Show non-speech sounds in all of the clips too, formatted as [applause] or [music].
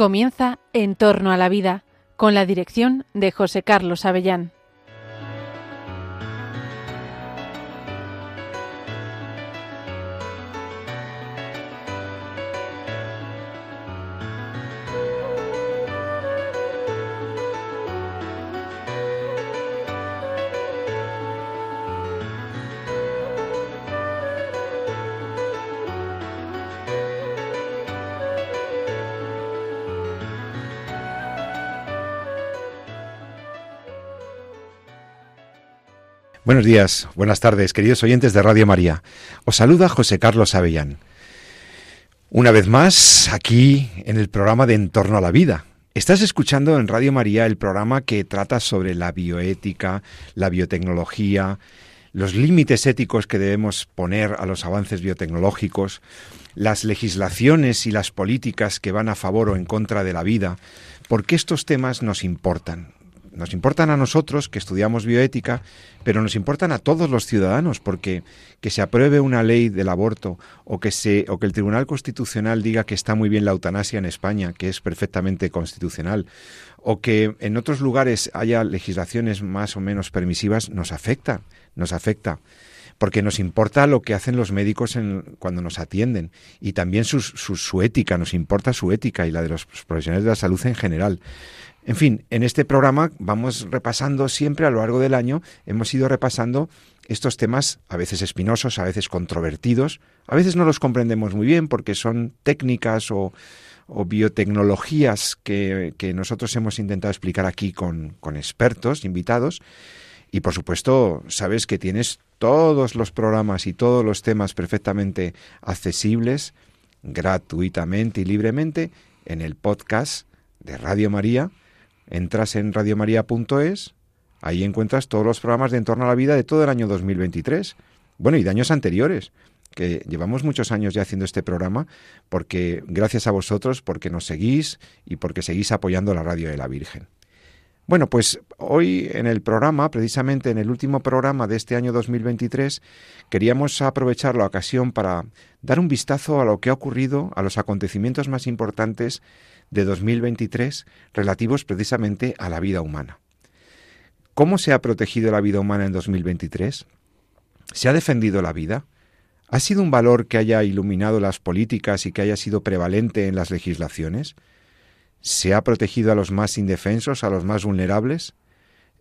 Comienza En torno a la vida, con la dirección de José Carlos Avellán. Buenos días, buenas tardes, queridos oyentes de Radio María. Os saluda José Carlos Avellán. Una vez más, aquí en el programa de Entorno a la Vida. Estás escuchando en Radio María el programa que trata sobre la bioética, la biotecnología, los límites éticos que debemos poner a los avances biotecnológicos, las legislaciones y las políticas que van a favor o en contra de la vida, porque estos temas nos importan nos importan a nosotros que estudiamos bioética, pero nos importan a todos los ciudadanos, porque que se apruebe una ley del aborto o que se o que el Tribunal Constitucional diga que está muy bien la eutanasia en España, que es perfectamente constitucional, o que en otros lugares haya legislaciones más o menos permisivas, nos afecta, nos afecta porque nos importa lo que hacen los médicos cuando nos atienden y también su ética, nos importa su ética y la de los profesionales de la salud en general. En fin, en este programa vamos repasando siempre a lo largo del año, hemos ido repasando estos temas a veces espinosos, a veces controvertidos, a veces no los comprendemos muy bien porque son técnicas o, biotecnologías que, nosotros hemos intentado explicar aquí con, expertos, invitados, y por supuesto, sabes que tienes todos los programas y todos los temas perfectamente accesibles, gratuitamente y libremente, en el podcast de Radio María entras en radiomaria.es, ahí encuentras todos los programas de Entorno a la Vida de todo el año 2023, bueno, y de años anteriores, que llevamos muchos años ya haciendo este programa, porque gracias a vosotros, porque nos seguís y porque seguís apoyando la radio de la Virgen. Bueno, pues hoy en el programa, precisamente en el último programa de este año 2023, queríamos aprovechar la ocasión para dar un vistazo a lo que ha ocurrido, a los acontecimientos más importantes de 2023 relativos precisamente a la vida humana. ¿Cómo se ha protegido la vida humana en 2023? ¿Se ha defendido la vida? ¿Ha sido un valor que haya iluminado las políticas y que haya sido prevalente en las legislaciones? ¿Se ha protegido a los más indefensos, a los más vulnerables?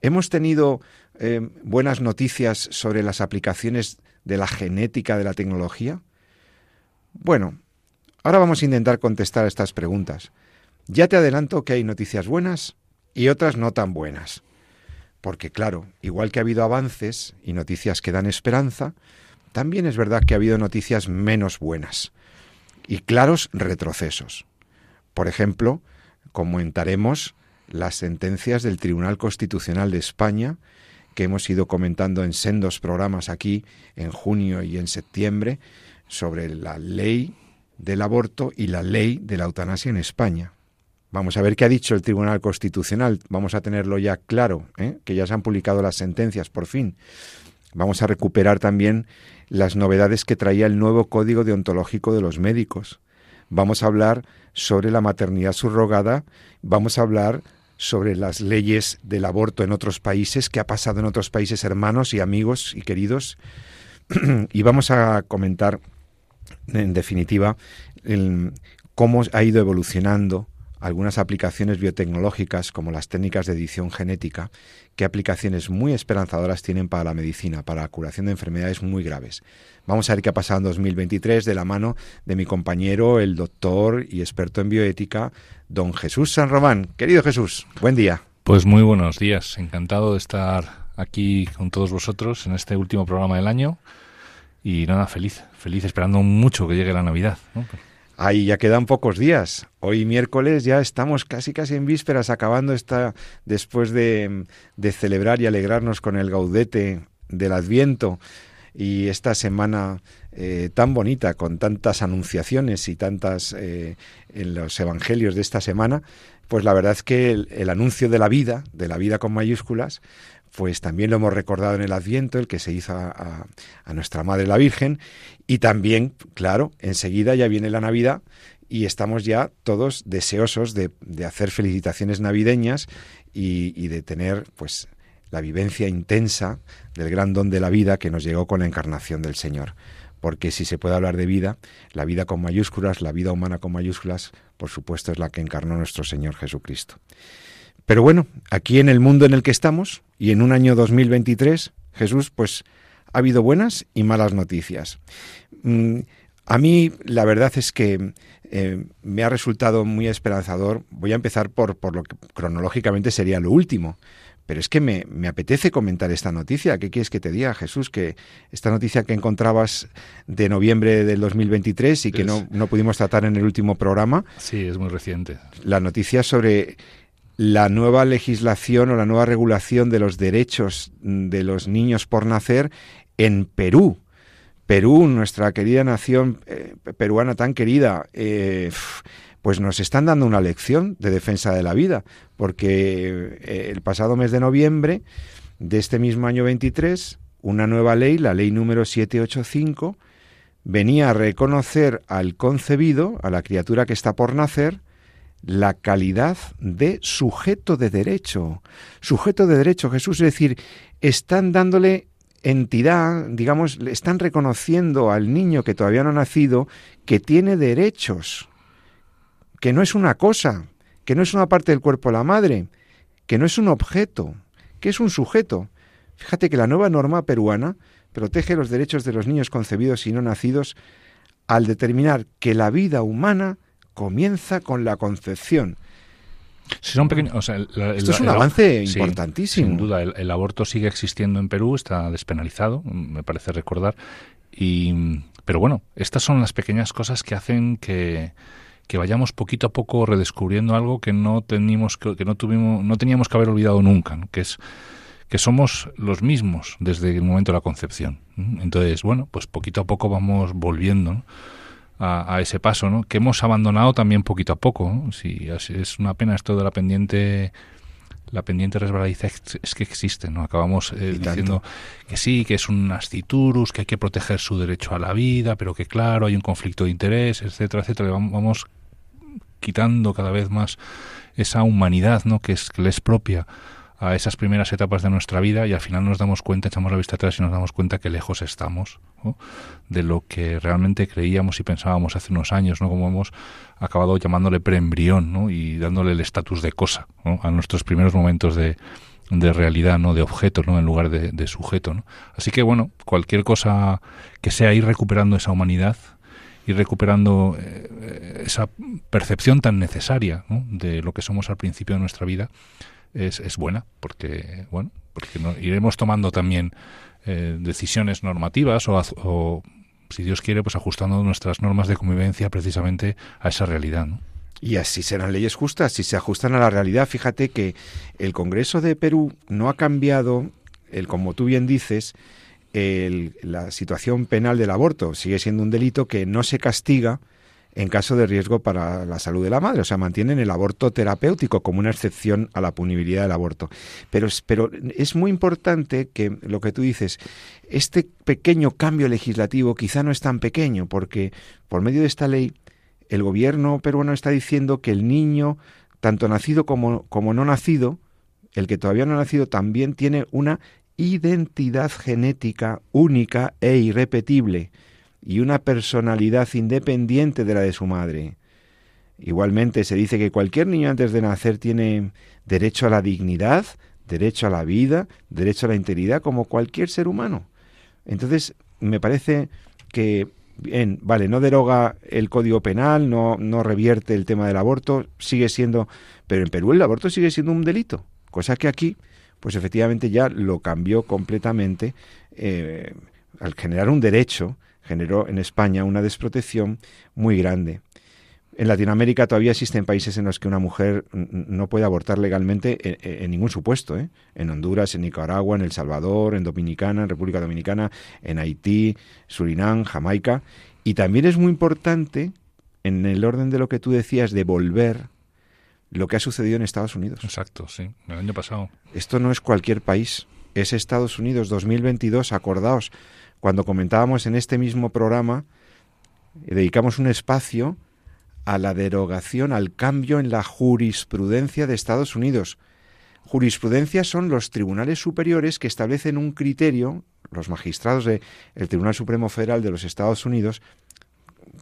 ¿Hemos tenido eh, buenas noticias sobre las aplicaciones de la genética de la tecnología? Bueno, ahora vamos a intentar contestar estas preguntas. Ya te adelanto que hay noticias buenas y otras no tan buenas. Porque claro, igual que ha habido avances y noticias que dan esperanza, también es verdad que ha habido noticias menos buenas y claros retrocesos. Por ejemplo, comentaremos las sentencias del Tribunal Constitucional de España, que hemos ido comentando en sendos programas aquí en junio y en septiembre, sobre la ley del aborto y la ley de la eutanasia en España. Vamos a ver qué ha dicho el Tribunal Constitucional. Vamos a tenerlo ya claro, ¿eh? que ya se han publicado las sentencias, por fin. Vamos a recuperar también las novedades que traía el nuevo Código Deontológico de los Médicos. Vamos a hablar sobre la maternidad subrogada. Vamos a hablar sobre las leyes del aborto en otros países, qué ha pasado en otros países hermanos y amigos y queridos. [clears throat] y vamos a comentar, en definitiva, cómo ha ido evolucionando algunas aplicaciones biotecnológicas como las técnicas de edición genética, qué aplicaciones muy esperanzadoras tienen para la medicina, para la curación de enfermedades muy graves. Vamos a ver qué ha pasado en 2023 de la mano de mi compañero, el doctor y experto en bioética, don Jesús San Román. Querido Jesús, buen día. Pues muy buenos días, encantado de estar aquí con todos vosotros en este último programa del año y nada, feliz, feliz esperando mucho que llegue la Navidad. Ahí ya quedan pocos días. Hoy miércoles ya estamos casi casi en vísperas acabando esta después de, celebrar y alegrarnos con el gaudete del Adviento y esta semana eh, tan bonita con tantas anunciaciones y tantas eh, en los evangelios de esta semana, pues la verdad es que el, anuncio de la vida, de la vida con mayúsculas, pues también lo hemos recordado en el Adviento, el que se hizo a, nuestra Madre la Virgen, y también, claro, enseguida ya viene la Navidad y estamos ya todos deseosos de, hacer felicitaciones navideñas y, y, de tener, pues, la vivencia intensa del gran don de la vida que nos llegó con la encarnación del Señor. Porque si se puede hablar de vida, la vida con mayúsculas, la vida humana con mayúsculas, por supuesto es la que encarnó nuestro Señor Jesucristo. Pero bueno, aquí en el mundo en el que estamos y en un año 2023, Jesús, pues ha habido buenas y malas noticias. Mm, a mí la verdad es que eh, me ha resultado muy esperanzador. Voy a empezar por, por lo que cronológicamente sería lo último. Pero es que me, apetece comentar esta noticia. ¿Qué quieres que te diga, Jesús? Que esta noticia que encontrabas de noviembre del 2023 y que no, no pudimos tratar en el último programa. Sí, es muy reciente. La noticia sobre la nueva legislación o la nueva regulación de los derechos de los niños por nacer en Perú. Perú, nuestra querida nación eh, peruana tan querida, eh, pues nos están dando una lección de defensa de la vida, porque eh, el pasado mes de noviembre de este mismo año 23, una nueva ley, la ley número 785, venía a reconocer al concebido, a la criatura que está por nacer, la calidad de sujeto de derecho. Sujeto de derecho, Jesús, es decir, están dándole entidad, digamos, le están reconociendo al niño que todavía no ha nacido que tiene derechos, que no es una cosa, que no es una parte del cuerpo de la madre, que no es un objeto, que es un sujeto. Fíjate que la nueva norma peruana protege los derechos de los niños concebidos y no nacidos al determinar que la vida humana comienza con la concepción. Esto es un avance importantísimo. sin duda, el, aborto sigue existiendo en Perú, está despenalizado, me parece recordar. Y, pero bueno, estas son las pequeñas cosas que hacen que, que vayamos poquito a poco redescubriendo algo que no teníamos que, no tuvimos no teníamos que haber olvidado nunca, que es que somos los mismos desde el momento de la concepción. Entonces, bueno, pues poquito a poco vamos volviendo a, ese paso, ¿no? Que hemos abandonado también poquito a poco. Si es una pena esto de la pendiente la pendiente resbaladiza es que existe, ¿no? Acabamos eh, diciendo que sí, que es un nasciturus, que hay que proteger su derecho a la vida, pero que claro, hay un conflicto de interés, etcétera, etcétera. Vamos quitando cada vez más esa humanidad ¿no? que, es, que le es propia a esas primeras etapas de nuestra vida y al final nos damos cuenta, echamos la vista atrás y nos damos cuenta que lejos estamos de lo que realmente creíamos y pensábamos hace unos años, ¿no? como hemos acabado llamándole preembrión ¿no? y dándole el estatus de cosa a nuestros primeros momentos de, de realidad, ¿no? de objeto ¿no? en lugar de, de sujeto. ¿no? Así que bueno, cualquier cosa que sea ir recuperando esa humanidad, ir recuperando eh, esa percepción tan necesaria de lo que somos al principio de nuestra vida es, es buena porque bueno porque iremos tomando también eh, decisiones normativas o, si Dios quiere pues ajustando nuestras normas de convivencia precisamente a esa realidad Y así serán leyes justas, si se ajustan a la realidad. Fíjate que el Congreso de Perú no ha cambiado, el, como tú bien dices, la situación penal del aborto sigue siendo un delito que no se castiga en caso de riesgo para la salud de la madre. O sea, mantienen el aborto terapéutico como una excepción a la punibilidad del aborto. Pero, pero es muy importante que lo que tú dices, este pequeño cambio legislativo quizá no es tan pequeño, porque por medio de esta ley el gobierno peruano está diciendo que el niño, tanto nacido como, como no nacido, el que todavía no ha nacido también tiene una identidad genética única e irrepetible y una personalidad independiente de la de su madre. Igualmente se dice que cualquier niño antes de nacer tiene derecho a la dignidad, derecho a la vida, derecho a la integridad como cualquier ser humano. Entonces, me parece que bien, vale, no deroga el Código Penal, no no revierte el tema del aborto, sigue siendo, pero en Perú el aborto sigue siendo un delito, cosa que aquí pues efectivamente ya lo cambió completamente. Eh, al generar un derecho, generó en España una desprotección muy grande. En Latinoamérica todavía existen países en los que una mujer no puede abortar legalmente en, ningún supuesto. ¿eh? En Honduras, en Nicaragua, en El Salvador, en Dominicana, en República Dominicana, en Haití, Surinam, Jamaica. Y también es muy importante, en el orden de lo que tú decías, de volver lo que ha sucedido en Estados Unidos. Exacto, sí, el año pasado. Esto no es cualquier país. es Estados Unidos 2022. Acordaos, cuando comentábamos en este mismo programa, dedicamos un espacio a la derogación, al cambio en la jurisprudencia de Estados Unidos. Jurisprudencia son los tribunales superiores que establecen un criterio, los magistrados del Tribunal Supremo Federal de los Estados Unidos,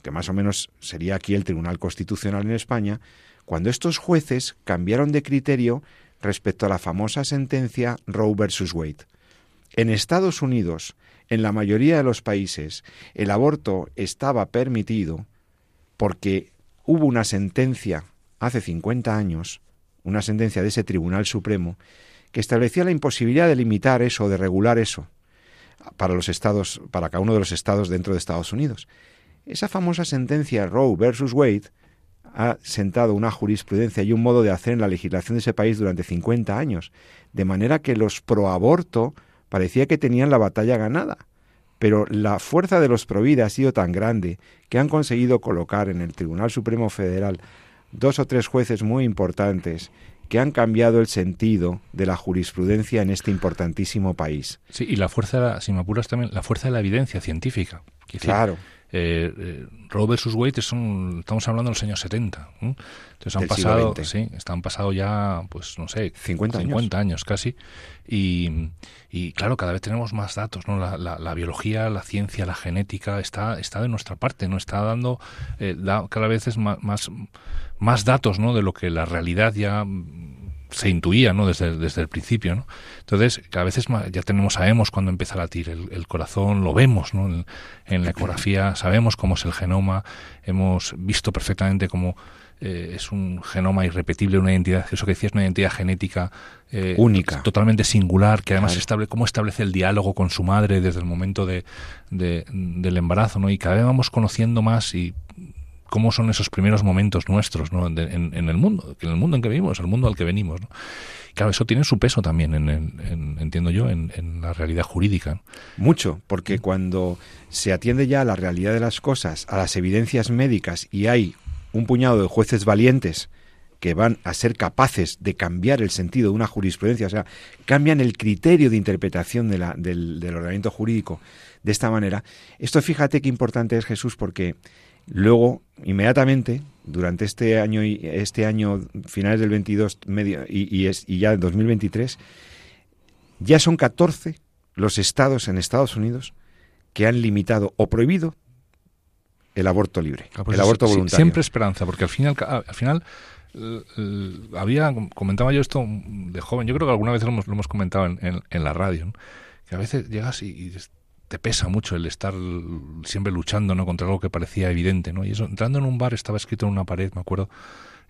que más o menos sería aquí el Tribunal Constitucional en España, cuando estos jueces cambiaron de criterio respecto a la famosa sentencia Roe versus Wade. En Estados Unidos, en la mayoría de los países, el aborto estaba permitido porque hubo una sentencia hace 50 años, una sentencia de ese Tribunal Supremo, que establecía la imposibilidad de limitar eso, de regular eso, para los estados, para cada uno de los estados dentro de Estados Unidos. Esa famosa sentencia Roe versus Wade ha sentado una jurisprudencia y un modo de hacer en la legislación de ese país durante 50 años, de manera que los proaborto parecía que tenían la batalla ganada. Pero la fuerza de los provida ha sido tan grande que han conseguido colocar en el Tribunal Supremo Federal dos o tres jueces muy importantes que han cambiado el sentido de la jurisprudencia en este importantísimo país. Sí, y la fuerza, si me apuras también, la fuerza de la evidencia científica. claro. Eh, eh, Roe versus Wade son, estamos hablando de los años 70. Entonces han pasado, sí, están pasado ya, pues no sé, 50, 50 años. casi. Y, y, claro, cada vez tenemos más datos, ¿no? La, la, biología, la ciencia, la genética está, está de nuestra parte, ¿no? Está dando eh, cada vez es más, más, más datos, ¿no? De lo que la realidad ya se intuía ¿no? desde, desde el principio. ¿no? Entonces, cada vez ya tenemos, sabemos cuándo empieza a latir el, corazón, lo vemos ¿no? en, la ecografía, sabemos cómo es el genoma, hemos visto perfectamente cómo eh, es un genoma irrepetible, una identidad, eso que decías, una identidad genética eh, única, totalmente singular, que además establece cómo establece el diálogo con su madre desde el momento de, del embarazo, ¿no? Y cada vez vamos conociendo más y cómo son esos primeros momentos nuestros ¿no? en, el mundo, en el mundo en que vivimos, el mundo al que venimos. ¿no? Claro, eso tiene su peso también, en, entiendo yo, en, la realidad jurídica. Mucho, porque cuando se atiende ya a la realidad de las cosas, a las evidencias médicas, y hay un puñado de jueces valientes que van a ser capaces de cambiar el sentido de una jurisprudencia, o sea, cambian el criterio de interpretación de la, del, del ordenamiento jurídico de esta manera. Esto fíjate qué importante es Jesús porque Luego, inmediatamente, durante este año, este año finales del 22 medio, y, y, y ya en 2023, ya son 14 los estados en Estados Unidos que han limitado o prohibido el aborto libre, ah, pues el aborto voluntario. Siempre esperanza, porque al final, al final había, comentaba yo esto de joven, yo creo que alguna vez lo hemos, lo hemos comentado en, en, la radio, que a veces llegas y, y te pesa mucho el estar siempre luchando ¿no? contra algo que parecía evidente. ¿no? Y eso, entrando en un bar estaba escrito en una pared, me acuerdo,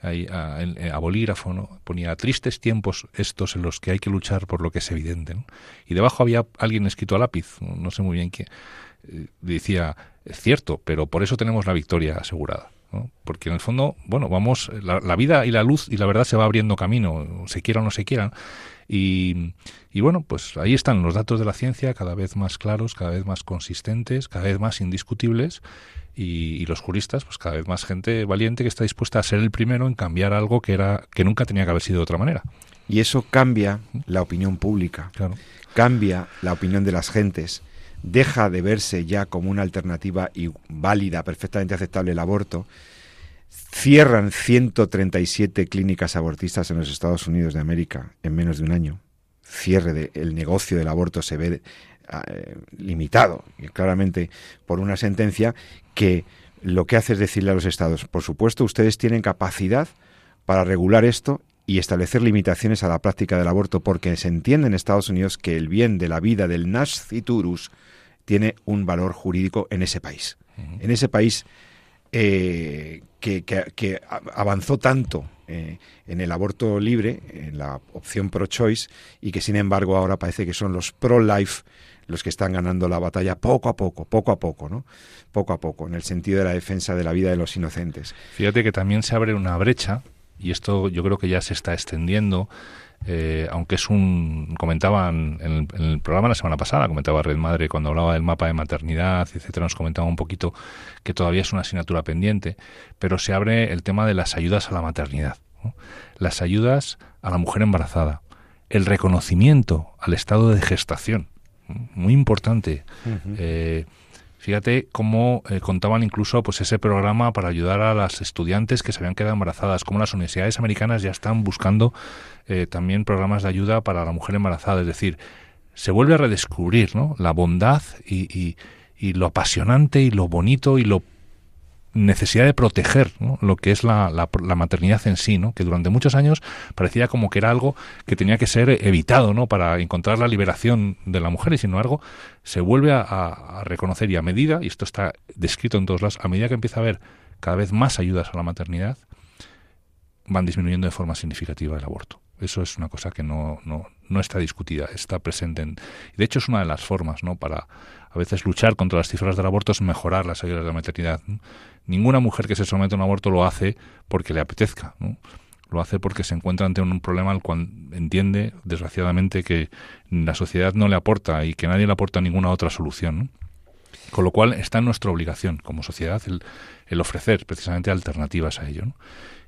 ahí, a, bolígrafo, ¿no? ponía tristes tiempos estos en los que hay que luchar por lo que es evidente. ¿no? Y debajo había alguien escrito a lápiz, no sé muy bien qué, eh, decía, cierto, pero por eso tenemos la victoria asegurada. ¿no? Porque en el fondo, bueno, vamos, la, la, vida y la luz y la verdad se va abriendo camino, se quiera o no se quieran. Y, y bueno, pues ahí están los datos de la ciencia cada vez más claros, cada vez más consistentes, cada vez más indiscutibles y, los juristas, pues cada vez más gente valiente que está dispuesta a ser el primero en cambiar algo que era que nunca tenía que haber sido de otra manera. Y eso cambia la opinión pública, claro. cambia la opinión de las gentes, deja de verse ya como una alternativa y válida, perfectamente aceptable el aborto. Cierran 137 clínicas abortistas en los Estados Unidos de América en menos de un año cierre del negocio del aborto se ve eh, limitado claramente por una sentencia que lo que hace es decirle a los estados, por supuesto, ustedes tienen capacidad para regular esto y establecer limitaciones a la práctica del aborto, porque se entiende en Estados Unidos que el bien de la vida del nasciturus tiene un valor jurídico en ese país. En ese país eh, que, que, avanzó tanto eh, en el aborto libre, en la opción pro-choice, y que sin embargo ahora parece que son los pro-life los que están ganando la batalla poco a poco, poco a poco, ¿no? Poco a poco, en el sentido de la defensa de la vida de los inocentes. Fíjate que también se abre una brecha, y esto yo creo que ya se está extendiendo, eh, aunque es un comentaban en el, programa la semana pasada comentaba Red Madre cuando hablaba del mapa de maternidad etcétera nos comentaba un poquito que todavía es una asignatura pendiente pero se abre el tema de las ayudas a la maternidad las ayudas a la mujer embarazada el reconocimiento al estado de gestación. Muy importante. Eh, fíjate cómo eh, contaban incluso pues ese programa para ayudar a las estudiantes que se habían quedado embarazadas, cómo las universidades americanas ya están buscando eh, también programas de ayuda para la mujer embarazada. Es decir, se vuelve a redescubrir ¿no? la bondad y, y lo apasionante y lo bonito y lo necesidad de proteger lo que es la, la, maternidad en sí, ¿no? que durante muchos años parecía como que era algo que tenía que ser evitado ¿no? para encontrar la liberación de la mujer y sin embargo se vuelve a, reconocer y a medida, y esto está descrito en todos lados, a medida que empieza a haber cada vez más ayudas a la maternidad, van disminuyendo de forma significativa el aborto. Eso es una cosa que no, no, no está discutida, está presente. En, de hecho, es una de las formas ¿no? para a veces luchar contra las cifras del aborto, es mejorar las ayudas de la maternidad. Ninguna mujer que se somete a un aborto lo hace porque le apetezca, ¿no? lo hace porque se encuentra ante un problema al cual entiende, desgraciadamente, que la sociedad no le aporta y que nadie le aporta ninguna otra solución. Con lo cual está en nuestra obligación como sociedad el, el ofrecer precisamente alternativas a ello. ¿no?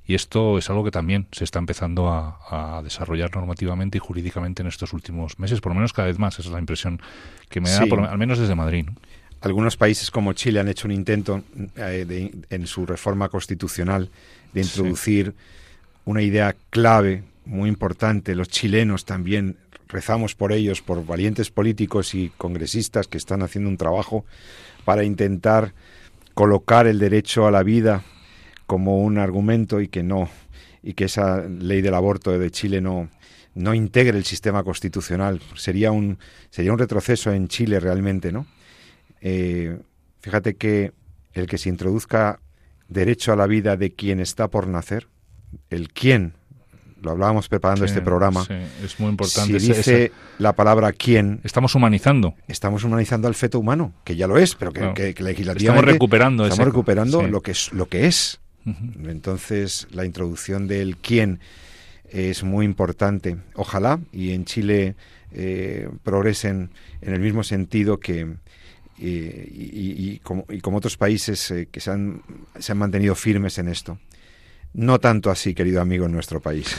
Y esto es algo que también se está empezando a, desarrollar normativamente y jurídicamente en estos últimos meses, por lo menos cada vez más. Esa es la impresión que me da, al menos desde Madrid. Algunos países como Chile han hecho un intento eh, en su reforma constitucional de introducir una idea clave, muy importante. Los chilenos también rezamos por ellos, por valientes políticos y congresistas que están haciendo un trabajo para intentar colocar el derecho a la vida como un argumento y que no y que esa ley del aborto de Chile no no integre el sistema constitucional. Sería un sería un retroceso en Chile realmente no eh, fíjate que el que se introduzca derecho a la vida de quien está por nacer el quién lo hablábamos preparando este programa. Sí, es muy importante. Si dice la palabra quién. Estamos humanizando. Estamos humanizando al feto humano, que ya lo es, pero que, legislativamente. Estamos recuperando Estamos recuperando lo, que es, lo que es. Entonces, la introducción del quién es muy importante. Ojalá y en Chile eh, progresen en el mismo sentido que eh, y, como, otros países eh, que se han, se han mantenido firmes en esto. No tanto así, querido amigo, en nuestro país.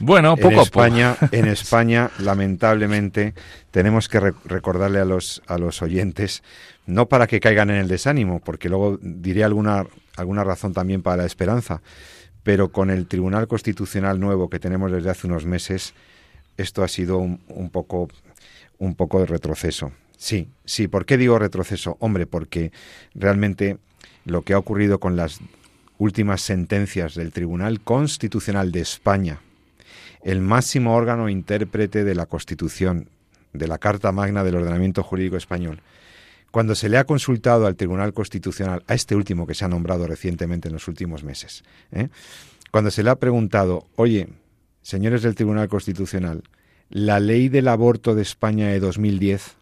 Bueno, poco en España, En [laughs] España, lamentablemente, tenemos que recordarle a los, a los oyentes, no para que caigan en el desánimo, porque luego diré alguna alguna razón también para la esperanza, pero con el Tribunal Constitucional nuevo que tenemos desde hace unos meses, esto ha sido un, poco un poco de retroceso. Sí, sí, ¿por qué digo retroceso? Hombre, porque realmente lo que ha ocurrido con las últimas sentencias del Tribunal Constitucional de España, el máximo órgano intérprete de la Constitución, de la Carta Magna del Ordenamiento Jurídico Español, cuando se le ha consultado al Tribunal Constitucional, a este último que se ha nombrado recientemente en los últimos meses, ¿eh? cuando se le ha preguntado, oye, señores del Tribunal Constitucional, la ley del aborto de España de 2010,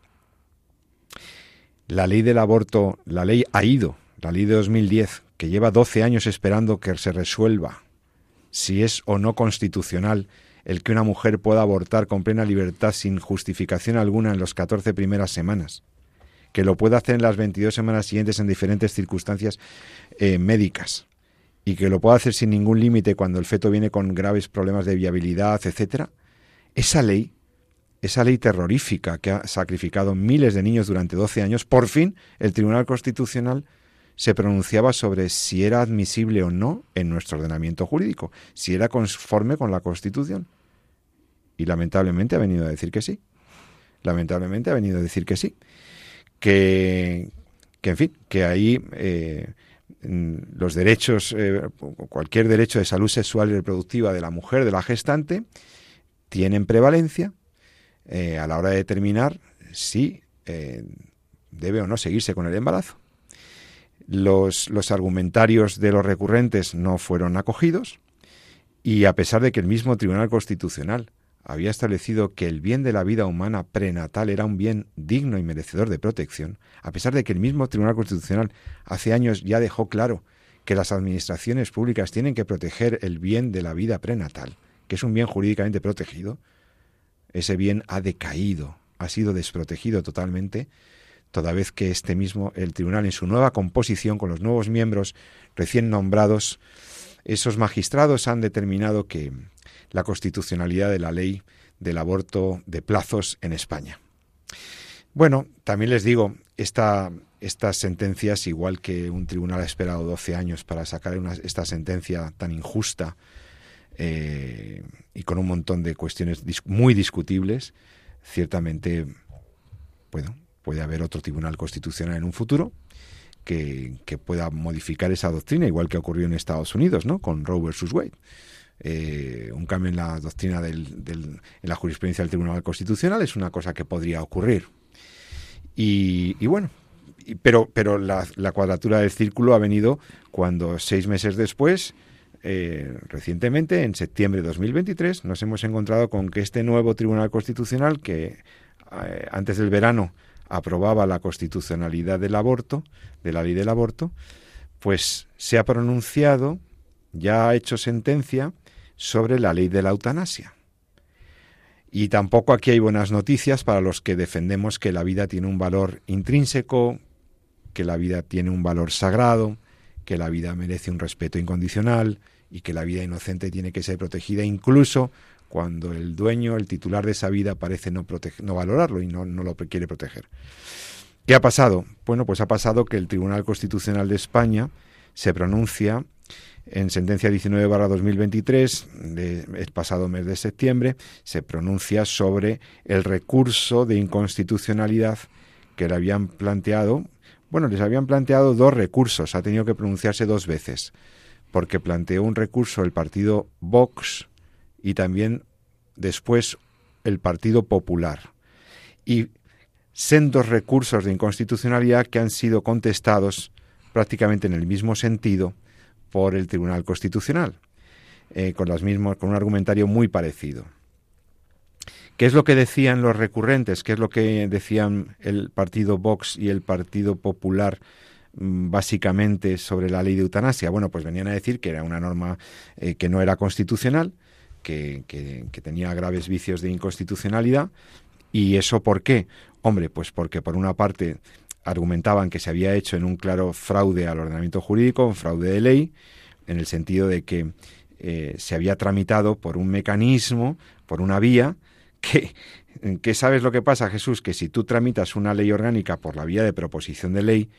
la ley del aborto, la ley ha ido, la ley de 2010, que lleva 12 años esperando que se resuelva si es o no constitucional el que una mujer pueda abortar con plena libertad sin justificación alguna en las 14 primeras semanas que lo pueda hacer en las 22 semanas siguientes en diferentes circunstancias eh, médicas y que lo pueda hacer sin ningún límite cuando el feto viene con graves problemas de viabilidad, etcétera, esa ley, esa ley terrorífica que ha sacrificado miles de niños durante 12 años, por fin el Tribunal Constitucional se pronunciaba sobre si era admisible o no en nuestro ordenamiento jurídico, si era conforme con la Constitución. Y lamentablemente ha venido a decir que sí. Lamentablemente ha venido a decir que sí que, en fin, que ahí eh, los derechos, eh, cualquier derecho de salud sexual y reproductiva de la mujer, de la gestante, tienen prevalencia eh, a la hora de determinar si debe o no seguirse con el embarazo. Los argumentarios de los recurrentes no fueron acogidos y a pesar de que el mismo Tribunal Constitucional había establecido que el bien de la vida humana prenatal era un bien digno y merecedor de protección, a pesar de que el mismo Tribunal Constitucional hace años ya dejó claro que las administraciones públicas tienen que proteger el bien de la vida prenatal, que es un bien jurídicamente protegido, ese bien ha decaído, ha sido desprotegido totalmente, toda vez que este mismo, el tribunal en su nueva composición, con los nuevos miembros recién nombrados, esos magistrados han determinado que, la constitucionalidad de la ley del aborto de plazos en España. Bueno, también les digo, esta, estas sentencias, igual que un tribunal ha esperado 12 años para sacar esta sentencia tan injusta eh, y con un montón de cuestiones muy discutibles, ciertamente puede haber otro tribunal constitucional en un futuro que, pueda modificar esa doctrina, igual que ocurrió en Estados Unidos, ¿no? Con Roe versus Wade. Eh, un cambio en la doctrina del, en la jurisprudencia del Tribunal Constitucional es una cosa que podría ocurrir. Y, bueno, pero, pero la, cuadratura del círculo ha venido cuando seis meses después, eh, recientemente, en septiembre de 2023, nos hemos encontrado con que este nuevo Tribunal Constitucional, que eh, antes del verano aprobaba la constitucionalidad del aborto, de la ley del aborto, pues se ha pronunciado, ya ha hecho sentencia sobre la ley de la eutanasia. Y tampoco aquí hay buenas noticias para los que defendemos que la vida tiene un valor intrínseco, que la vida tiene un valor sagrado, que la vida merece un respeto incondicional y que la vida inocente tiene que ser protegida incluso cuando el dueño, el titular de esa vida parece no, no valorarlo y no, no lo quiere proteger. ¿Qué ha pasado? Bueno, pues ha pasado que el Tribunal Constitucional de España se pronuncia en sentencia 19 2023 del pasado mes de septiembre, se pronuncia sobre el recurso de inconstitucionalidad que le habían planteado. Bueno, les habían planteado dos recursos, ha tenido que pronunciarse dos veces, porque planteó un recurso el partido Vox y también después el Partido Popular. Y sendos recursos de inconstitucionalidad que han sido contestados prácticamente en el mismo sentido por el Tribunal Constitucional, eh, con, las mismas, con un argumentario muy parecido. ¿Qué es lo que decían los recurrentes? ¿Qué es lo que decían el partido Vox y el Partido Popular mm, básicamente sobre la ley de eutanasia? Bueno, pues venían a decir que era una norma eh, que no era constitucional, que, tenía graves vicios de inconstitucionalidad. ¿Y eso por qué? Hombre, pues porque por una parte argumentaban que se había hecho en un claro fraude al ordenamiento jurídico, un fraude de ley, en el sentido de que eh, se había tramitado por un mecanismo, por una vía, que, que sabes lo que pasa, Jesús, que si tú tramitas una ley orgánica por la vía de proposición de ley,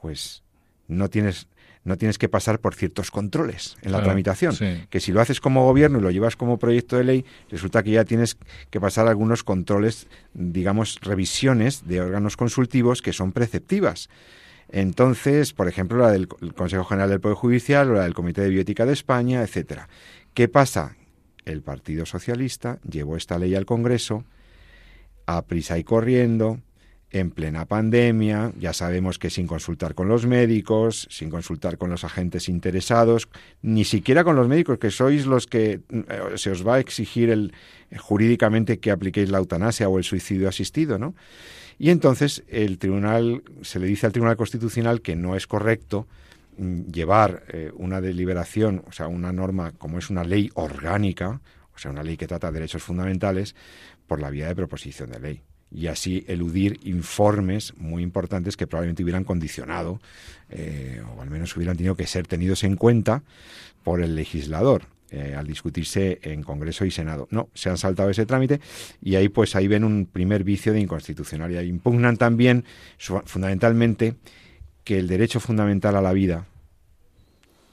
pues no tienes no tienes que pasar por ciertos controles en la tramitación. Que si lo haces como gobierno y lo llevas como proyecto de ley, resulta que ya tienes que pasar algunos controles, digamos, revisiones de órganos consultivos que son preceptivas. Entonces, por ejemplo, la del Consejo General del Poder Judicial o la del Comité de Bioética de España, etcétera. ¿Qué pasa? El Partido Socialista llevó esta ley al Congreso a prisa y corriendo, en plena pandemia, ya sabemos que sin consultar con los médicos, sin consultar con los agentes interesados, ni siquiera con los médicos, que sois los que eh, se os va a exigir el, eh, jurídicamente que apliquéis la eutanasia o el suicidio asistido, ¿no? Y entonces el tribunal, se le dice al Tribunal Constitucional que no es correcto llevar eh, una deliberación, o sea, una norma como es una ley orgánica, o sea, una ley que trata de derechos fundamentales, por la vía de proposición de ley y así eludir informes muy importantes que probablemente hubieran condicionado eh, o al menos hubieran tenido que ser tenidos en cuenta por el legislador. Eh, al discutirse en Congreso y Senado. No, se han saltado ese trámite y ahí pues ahí ven un primer vicio de inconstitucionalidad. Impugnan también fundamentalmente que el derecho fundamental a la vida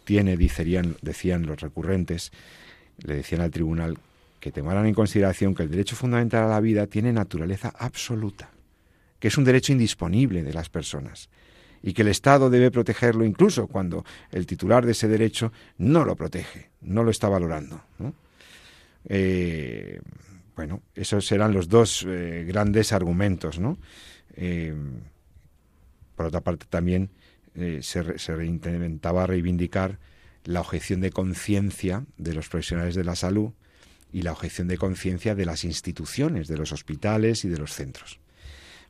tiene, decían, decían los recurrentes, le decían al tribunal que tomaran en consideración que el derecho fundamental a la vida tiene naturaleza absoluta, que es un derecho indisponible de las personas y que el Estado debe protegerlo incluso cuando el titular de ese derecho no lo protege, no lo está valorando. Eh, bueno, esos eran los dos eh, grandes argumentos. ¿no? Eh, por otra parte, también se, se intentaba reivindicar la objeción de conciencia de los profesionales de la salud y la objeción de conciencia de las instituciones, de los hospitales y de los centros.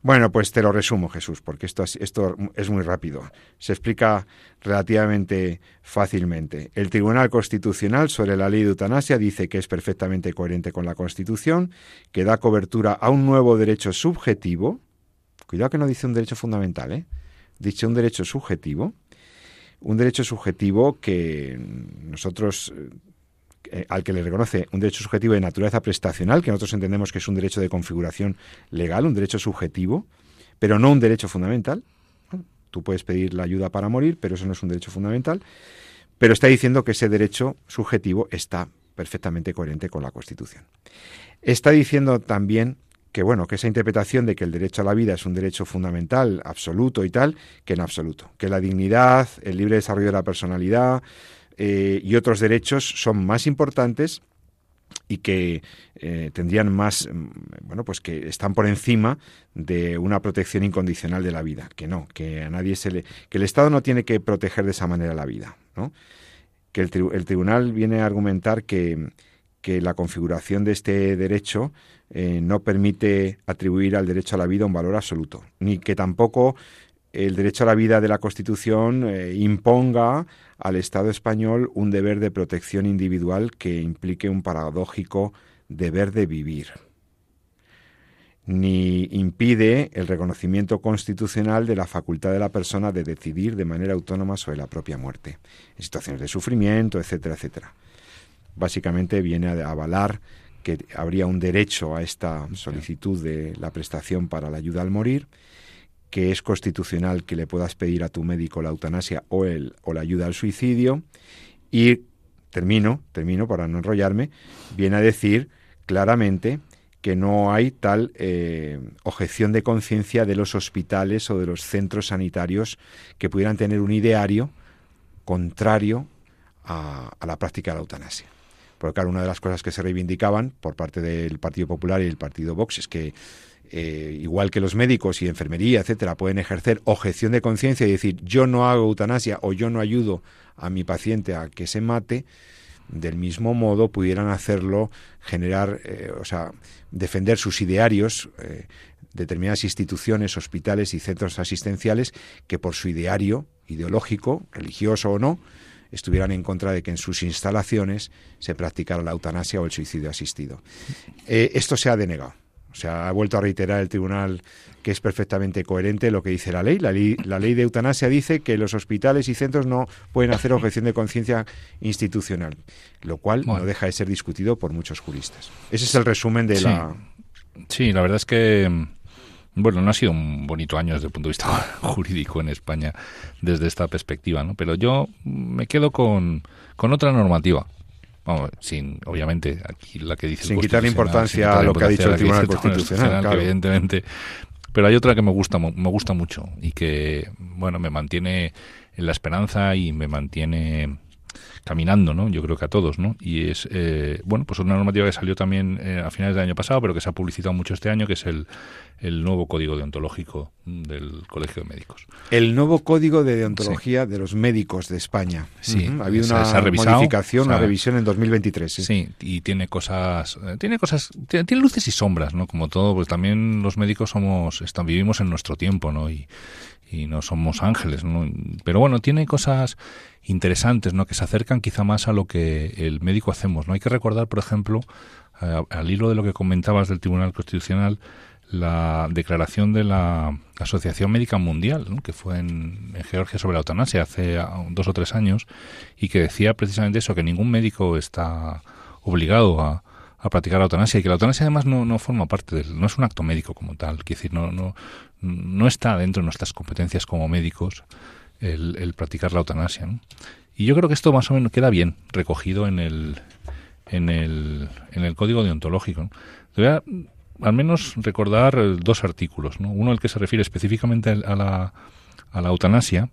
Bueno, pues te lo resumo, Jesús, porque esto, esto es muy rápido. Se explica relativamente fácilmente. El Tribunal Constitucional sobre la ley de eutanasia dice que es perfectamente coherente con la Constitución, que da cobertura a un nuevo derecho subjetivo. Cuidado que no dice un derecho fundamental, ¿eh? Dice un derecho subjetivo. Un derecho subjetivo que nosotros eh, al que le reconoce un derecho subjetivo de naturaleza prestacional, que nosotros entendemos que es un derecho de configuración legal, un derecho subjetivo, pero no un derecho fundamental. tú puedes pedir la ayuda para morir, pero eso no es un derecho fundamental. Pero está diciendo que ese derecho subjetivo está perfectamente coherente con la Constitución. Está diciendo también que bueno, que esa interpretación de que el derecho a la vida es un derecho fundamental, absoluto y tal, que en absoluto, que la dignidad, el libre desarrollo de la personalidad eh, y otros derechos son más importantes y que eh, tendrían más, mm, bueno, pues que están por encima de una protección incondicional de la vida, que no, que a nadie se le, que el Estado no tiene que proteger de esa manera la vida, ¿no? Que el, el tribunal viene a argumentar que, que la configuración de este derecho eh, no permite atribuir al derecho a la vida un valor absoluto, ni que tampoco el derecho a la vida de la Constitución eh, imponga al Estado español un deber de protección individual que implique un paradójico deber de vivir, ni impide el reconocimiento constitucional de la facultad de la persona de decidir de manera autónoma sobre la propia muerte, en situaciones de sufrimiento, etcétera, etcétera. Básicamente viene a avalar que habría un derecho a esta solicitud de la prestación para la ayuda al morir, que es constitucional que le puedas pedir a tu médico la eutanasia o, el, o la ayuda al suicidio, y termino, termino para no enrollarme, viene a decir claramente que no hay tal eh, objeción de conciencia de los hospitales o de los centros sanitarios que pudieran tener un ideario contrario a la práctica de la eutanasia. Porque claro, una de las cosas que se reivindicaban por parte del Partido Popular y el Partido Vox es que eh, igual que los médicos y enfermería, etcétera, pueden ejercer objeción de conciencia y decir yo no hago eutanasia o yo no ayudo a mi paciente a que se mate, del mismo modo pudieran hacerlo, generar, eh, o sea, defender sus idearios, eh, determinadas instituciones, hospitales y centros asistenciales que por su ideario ideológico, religioso o no, estuvieran en contra de que en sus instalaciones se practicara la eutanasia o el suicidio asistido. Eh, esto se ha denegado. O sea, ha vuelto a reiterar el tribunal que es perfectamente coherente lo que dice la ley. La, ley. de eutanasia dice que los hospitales y centros no pueden hacer objeción de conciencia institucional, lo cual no deja de ser discutido por muchos juristas. Ese es el resumen de la... Sí, la verdad es que bueno, no ha sido un bonito año desde el punto de vista [laughs] jurídico en España desde esta perspectiva, ¿no? Pero yo me quedo con, con otra normativa. Vamos, sin, obviamente, aquí la que dice... Sin quitar importancia a lo que ha dicho el Tribunal Constitucional, evidentemente... Pero hay otra que me gusta, me gusta mucho y que, bueno, me mantiene en la esperanza y me mantiene caminando, ¿no? Yo creo que a todos, ¿no? Y es, eh, bueno, pues una normativa que salió también eh, a finales del año pasado, pero que se ha publicitado mucho este año, que es el, el nuevo código deontológico del Colegio de Médicos. El nuevo código de deontología de los médicos de España. Sí, ha habido una modificación, una revisión en 2023. Sí. sí, y tiene cosas, eh, tiene cosas, tiene, luces y sombras, ¿no? Como todo, pues también los médicos somos, están, vivimos en nuestro tiempo, ¿no? Y, y no somos ángeles, ¿no? Pero bueno, tiene cosas interesantes, ¿no? Que se acercan quizá más a lo que el médico hacemos, ¿no? Hay que recordar, por ejemplo, al hilo de lo que comentabas del Tribunal Constitucional, la declaración de la Asociación Médica Mundial, que fue en, Georgia sobre la eutanasia hace dos o tres años, y que decía precisamente eso, que ningún médico está obligado a, a practicar la eutanasia y que la eutanasia además no, no forma parte del, no es un acto médico como tal, quiere decir, no, no, no está dentro de nuestras competencias como médicos el, practicar la eutanasia. Y yo creo que esto más o menos queda bien recogido en el, en el, en el código deontológico. Te voy a al menos recordar dos artículos. ¿no? Uno el que se refiere específicamente a la, a la eutanasia,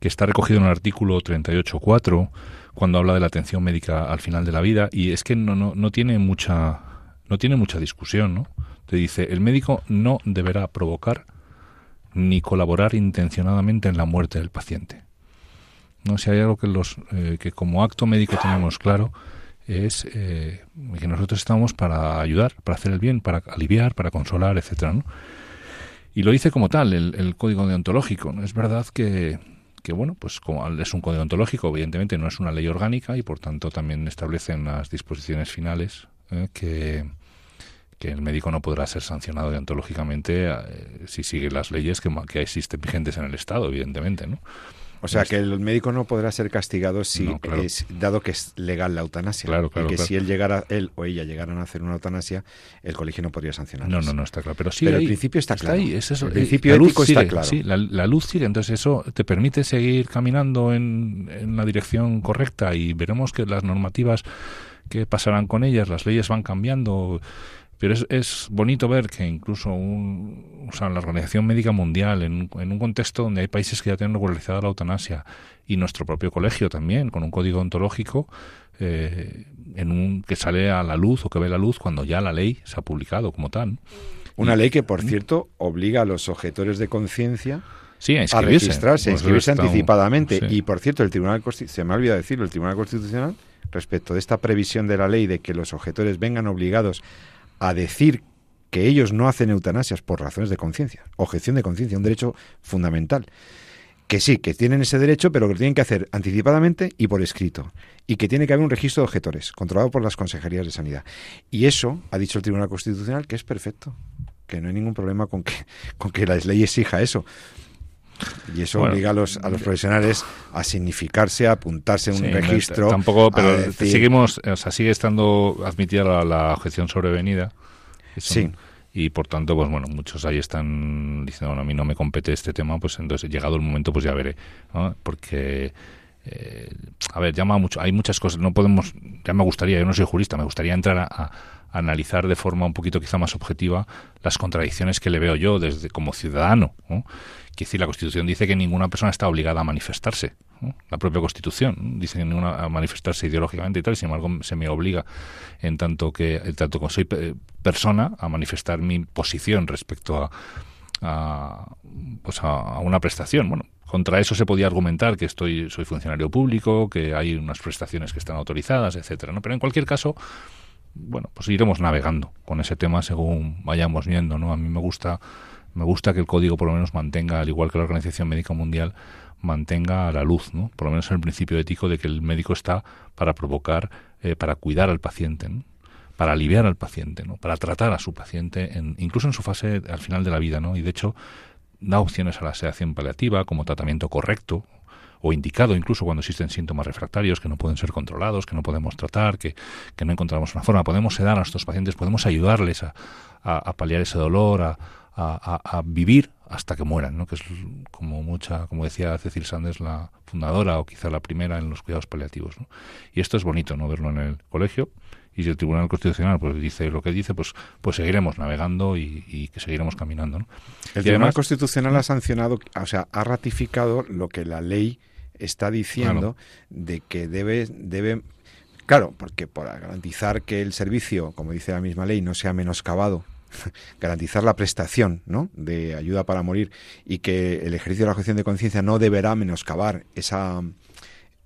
que está recogido en el artículo 38.4, cuando habla de la atención médica al final de la vida, y es que no, no, no tiene mucha no tiene mucha discusión, ¿no? Te dice, el médico no deberá provocar ni colaborar intencionadamente en la muerte del paciente. No, si hay algo que los eh, que como acto médico tenemos claro es eh, que nosotros estamos para ayudar, para hacer el bien, para aliviar, para consolar, etcétera, ¿no? Y lo dice como tal el, código deontológico. Es verdad que, que, bueno, pues como es un código deontológico, evidentemente no es una ley orgánica y por tanto también establecen las disposiciones finales eh, que, que el médico no podrá ser sancionado deontológicamente eh, si sigue las leyes que, que existen vigentes en el Estado, evidentemente, ¿no? O sea, que el médico no podrá ser castigado si es, dado que es legal la eutanasia. Claro, claro. Y que si él llegara, él o ella llegaran a hacer una eutanasia, el colegio no podría sancionar. No, no, no está claro. Pero sí, el principio está, claro. Ahí, es eso. El principio ético está claro. Sí, la, luz sigue. Entonces eso te permite seguir caminando en, en la dirección correcta y veremos que las normativas que pasarán con ellas, las leyes van cambiando pero es, es bonito ver que incluso un, o sea, la Organización Médica Mundial, en, en, un contexto donde hay países que ya tienen regularizada la eutanasia, y nuestro propio colegio también, con un código ontológico, eh, en un, que sale a la luz o que ve la luz cuando ya la ley se ha publicado como tal. Una ley que, por cierto, obliga a los objetores de conciencia sí, a, a, registrarse, a inscribirse anticipadamente. Y, por cierto, el Tribunal se me ha olvidado decirlo, el Tribunal Constitucional, respecto de esta previsión de la ley de que los objetores vengan obligados a decir que ellos no hacen eutanasias por razones de conciencia, objeción de conciencia, un derecho fundamental. Que sí, que tienen ese derecho, pero que lo tienen que hacer anticipadamente y por escrito. Y que tiene que haber un registro de objetores, controlado por las consejerías de sanidad. Y eso, ha dicho el Tribunal Constitucional, que es perfecto, que no hay ningún problema con que, [laughs] con que la ley exija eso. Y eso obliga a los, a los profesionales a significarse, a apuntarse en un registro. Tampoco, pero seguimos, o sea, sigue estando admitida la, objeción sobrevenida. Sí. Y por tanto, pues bueno, muchos ahí están diciendo, bueno, a mí no me compete este tema, pues entonces llegado el momento, pues ya veré. Porque, eh, a ver, llama mucho, hay muchas cosas, no podemos, ya me gustaría, yo no soy jurista, me gustaría entrar a analizar de forma un poquito quizá más objetiva las contradicciones que le veo yo desde como ciudadano. ¿no? Que decir, la Constitución dice que ninguna persona está obligada a manifestarse. La propia Constitución dice que ninguna a manifestarse ideológicamente y tal, sin embargo se me obliga en tanto que en tanto como soy persona a manifestar mi posición respecto a, a pues a, una prestación. Bueno, contra eso se podía argumentar que estoy soy funcionario público, que hay unas prestaciones que están autorizadas, etcétera, ¿no? Pero en cualquier caso, bueno, pues iremos navegando con ese tema según vayamos viendo, ¿no? A mí me gusta me gusta que el código por lo menos mantenga, al igual que la Organización Médica Mundial, mantenga a la luz, ¿no? Por lo menos el principio ético de que el médico está para provocar, eh, para cuidar al paciente, para aliviar al paciente, ¿no? Para tratar a su paciente, en, incluso en su fase al final de la vida, ¿no? Y de hecho da opciones a la sedación paliativa como tratamiento correcto, o indicado incluso cuando existen síntomas refractarios que no pueden ser controlados, que no podemos tratar, que, que no encontramos una forma. Podemos sedar a nuestros pacientes, podemos ayudarles a, a, paliar ese dolor, a, a, vivir hasta que mueran, ¿no? que es como mucha, como decía Cecil Sanders, la fundadora o quizá la primera en los cuidados paliativos. ¿no? Y esto es bonito, ¿no? verlo en el colegio. Y si el Tribunal Constitucional pues dice lo que dice, pues pues seguiremos navegando y, que seguiremos caminando. ¿no? El Tribunal Constitucional ha sancionado, o sea, ha ratificado lo que la ley está diciendo de que debe, debe, claro, porque para garantizar que el servicio, como dice la misma ley, no sea menoscabado, [laughs] garantizar la prestación ¿no? de ayuda para morir y que el ejercicio de la objeción de conciencia no deberá menoscabar esa,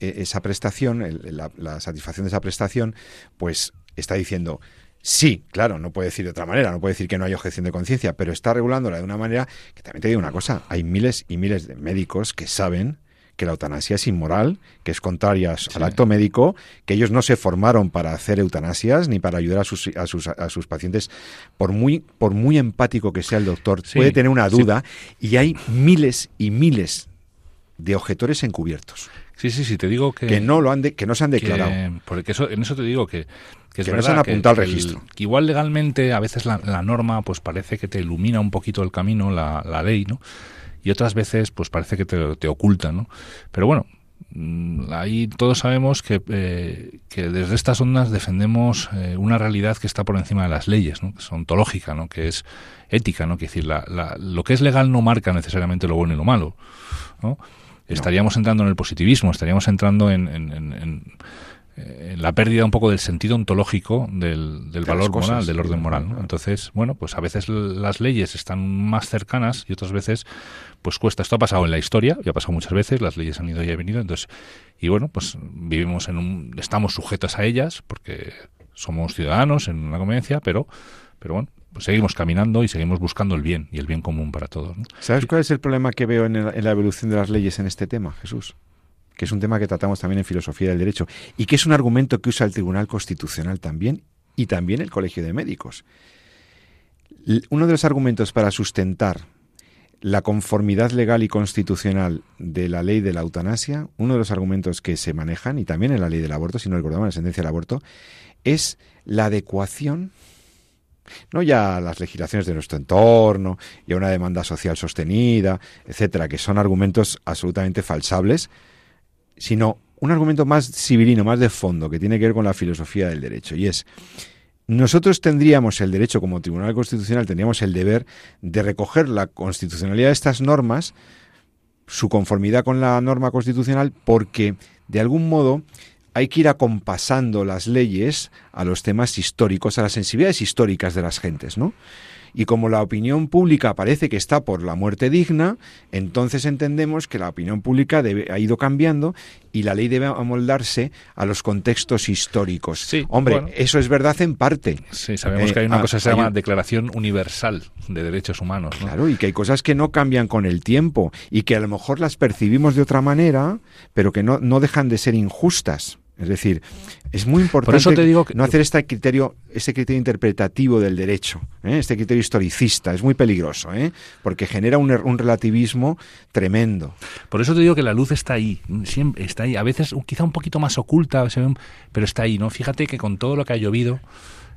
e, esa prestación, la, la satisfacción de esa prestación, pues está diciendo Sí, claro, no puede decir de otra manera, no puede decir que no hay objeción de conciencia, pero está regulándola de una manera que también te digo una cosa, hay miles y miles de médicos que saben que la eutanasia es inmoral, que es contraria al acto médico, que ellos no se formaron para hacer eutanasias ni para ayudar a sus, a sus, a sus pacientes. Por muy, por muy empático que sea el doctor, puede tener una duda y hay miles y miles de objetores encubiertos. Sí, sí, sí, te digo que... Que no, lo han que no se han declarado. porque eso, en eso te digo que... Que, es no se han apuntado al registro. que igual legalmente a veces la, la, norma pues parece que te ilumina un poquito el camino, la, la ley, ¿no? Y otras veces pues parece que te, te oculta, ¿no? Pero bueno, mm, ahí todos sabemos que, eh, que desde estas ondas defendemos eh, una realidad que está por encima de las leyes, ¿no? que es ontológica, ¿no? que es ética, ¿no? que decir, la, la, lo que es legal no marca necesariamente lo bueno y lo malo. ¿no? Estaríamos entrando en el positivismo, estaríamos entrando en, en la pérdida un poco del sentido ontológico del, del valor moral, del orden moral. Entonces, bueno, pues a veces las leyes están más cercanas y otras veces pues cuesta. Esto ha pasado en la historia, ya ha pasado muchas veces, las leyes han ido y han venido, entonces, y bueno, pues vivimos en un, estamos sujetos a ellas porque somos ciudadanos en una convivencia, pero, pero bueno, pues seguimos caminando y seguimos buscando el bien y el bien común para todos. ¿Sabes cuál es el problema que veo en la evolución de las leyes en este tema, Jesús? que es un tema que tratamos también en filosofía del derecho, y que es un argumento que usa el Tribunal Constitucional también, y también el Colegio de Médicos. Uno de los argumentos para sustentar la conformidad legal y constitucional de la ley de la eutanasia, uno de los argumentos que se manejan, y también en la ley del aborto, si no recordamos, la sentencia del aborto, es la adecuación, no ya a las legislaciones de nuestro entorno y a una demanda social sostenida, etcétera, que son argumentos absolutamente falsables, sino un argumento más civilino, más de fondo, que tiene que ver con la filosofía del derecho, y es nosotros tendríamos el derecho, como Tribunal Constitucional, tendríamos el deber de recoger la constitucionalidad de estas normas, su conformidad con la norma constitucional, porque de algún modo hay que ir acompasando las leyes a los temas históricos, a las sensibilidades históricas de las gentes, ¿no? Y como la opinión pública parece que está por la muerte digna, entonces entendemos que la opinión pública ha ido cambiando y la ley debe amoldarse a los contextos históricos. Sí, Hombre, eso es verdad en parte. Sí, sabemos Eh, que hay una ah, cosa que se llama un- Declaración Universal de Derechos Humanos. ¿no? Claro, y que hay cosas que no cambian con el tiempo y que a lo mejor las percibimos de otra manera, pero que no, no dejan de ser injustas. Es decir, es muy importante eso te digo que- no hacer este criterio, este criterio interpretativo del derecho, ¿eh? este criterio historicista, es muy peligroso, ¿eh? porque genera un, er- un relativismo tremendo. Por eso te digo que la luz está ahí, siempre está ahí. A veces quizá un poquito más oculta, pero está ahí, ¿no? Fíjate que con todo lo que ha llovido,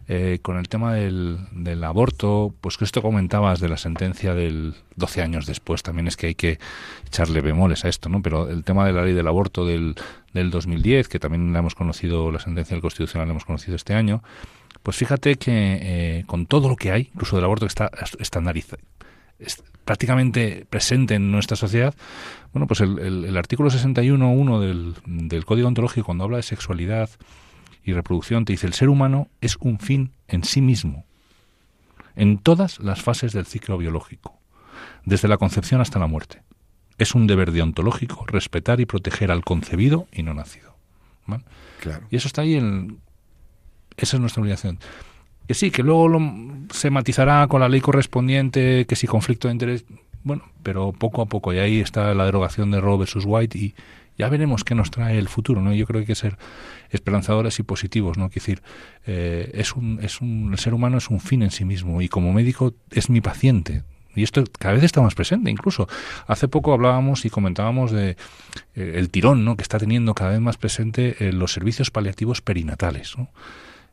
eh, con el tema del, del aborto, pues que esto comentabas de la sentencia del 12 años después, también es que hay que echarle bemoles a esto, ¿no? Pero el tema de la ley del aborto del, del 2010, que también la hemos conocido, la sentencia del Constitucional la hemos conocido este año, pues fíjate que eh, con todo lo que hay, incluso del aborto que está estandarizado, es prácticamente presente en nuestra sociedad, bueno, pues el, el, el artículo 61.1 del, del Código Ontológico, cuando habla de sexualidad y reproducción, te dice, el ser humano es un fin en sí mismo, en todas las fases del ciclo biológico, desde la concepción hasta la muerte. Es un deber deontológico respetar y proteger al concebido y no nacido. ¿vale? Claro. Y eso está ahí en... Esa es nuestra obligación. Que sí, que luego lo, se matizará con la ley correspondiente, que si conflicto de interés, bueno, pero poco a poco, y ahí está la derogación de Roe versus White, y ya veremos qué nos trae el futuro, ¿no? Yo creo que hay que ser esperanzadores y positivos, ¿no? Quiero decir, eh, es un, es un, el ser humano es un fin en sí mismo, y como médico es mi paciente, y esto cada vez está más presente. Incluso hace poco hablábamos y comentábamos de eh, el tirón ¿no? que está teniendo cada vez más presente eh, los servicios paliativos perinatales. ¿no?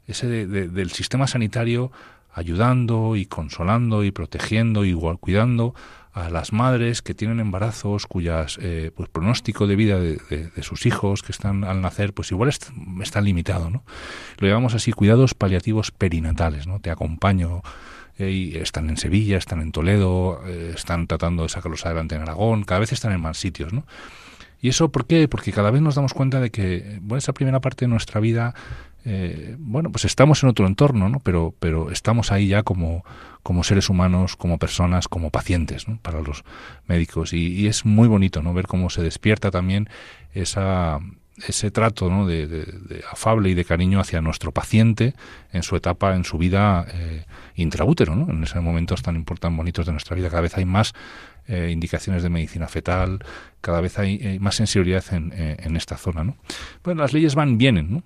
Ese de, de, del sistema sanitario ayudando y consolando y protegiendo y cuidando a las madres que tienen embarazos cuyas eh, pues pronóstico de vida de, de, de, sus hijos que están al nacer pues igual está, está limitado no lo llamamos así cuidados paliativos perinatales no te acompaño eh, y están en Sevilla, están en Toledo, eh, están tratando de sacarlos adelante en Aragón, cada vez están en más sitios, ¿no? ¿Y eso por qué? Porque cada vez nos damos cuenta de que, bueno, esa primera parte de nuestra vida, eh, bueno, pues estamos en otro entorno, ¿no? Pero, pero estamos ahí ya como, como seres humanos, como personas, como pacientes, ¿no? Para los médicos. Y, es muy bonito, ¿no? Ver cómo se despierta también esa, ese trato ¿no? de, de, de, afable y de cariño hacia nuestro paciente en su etapa, en su vida eh, intraútero, ¿no? en esos momentos tan importantes, bonitos de nuestra vida. Cada vez hay más eh, indicaciones de medicina fetal, cada vez hay eh, más sensibilidad en, en, esta zona. ¿no? Bueno, las leyes van, vienen, ¿no?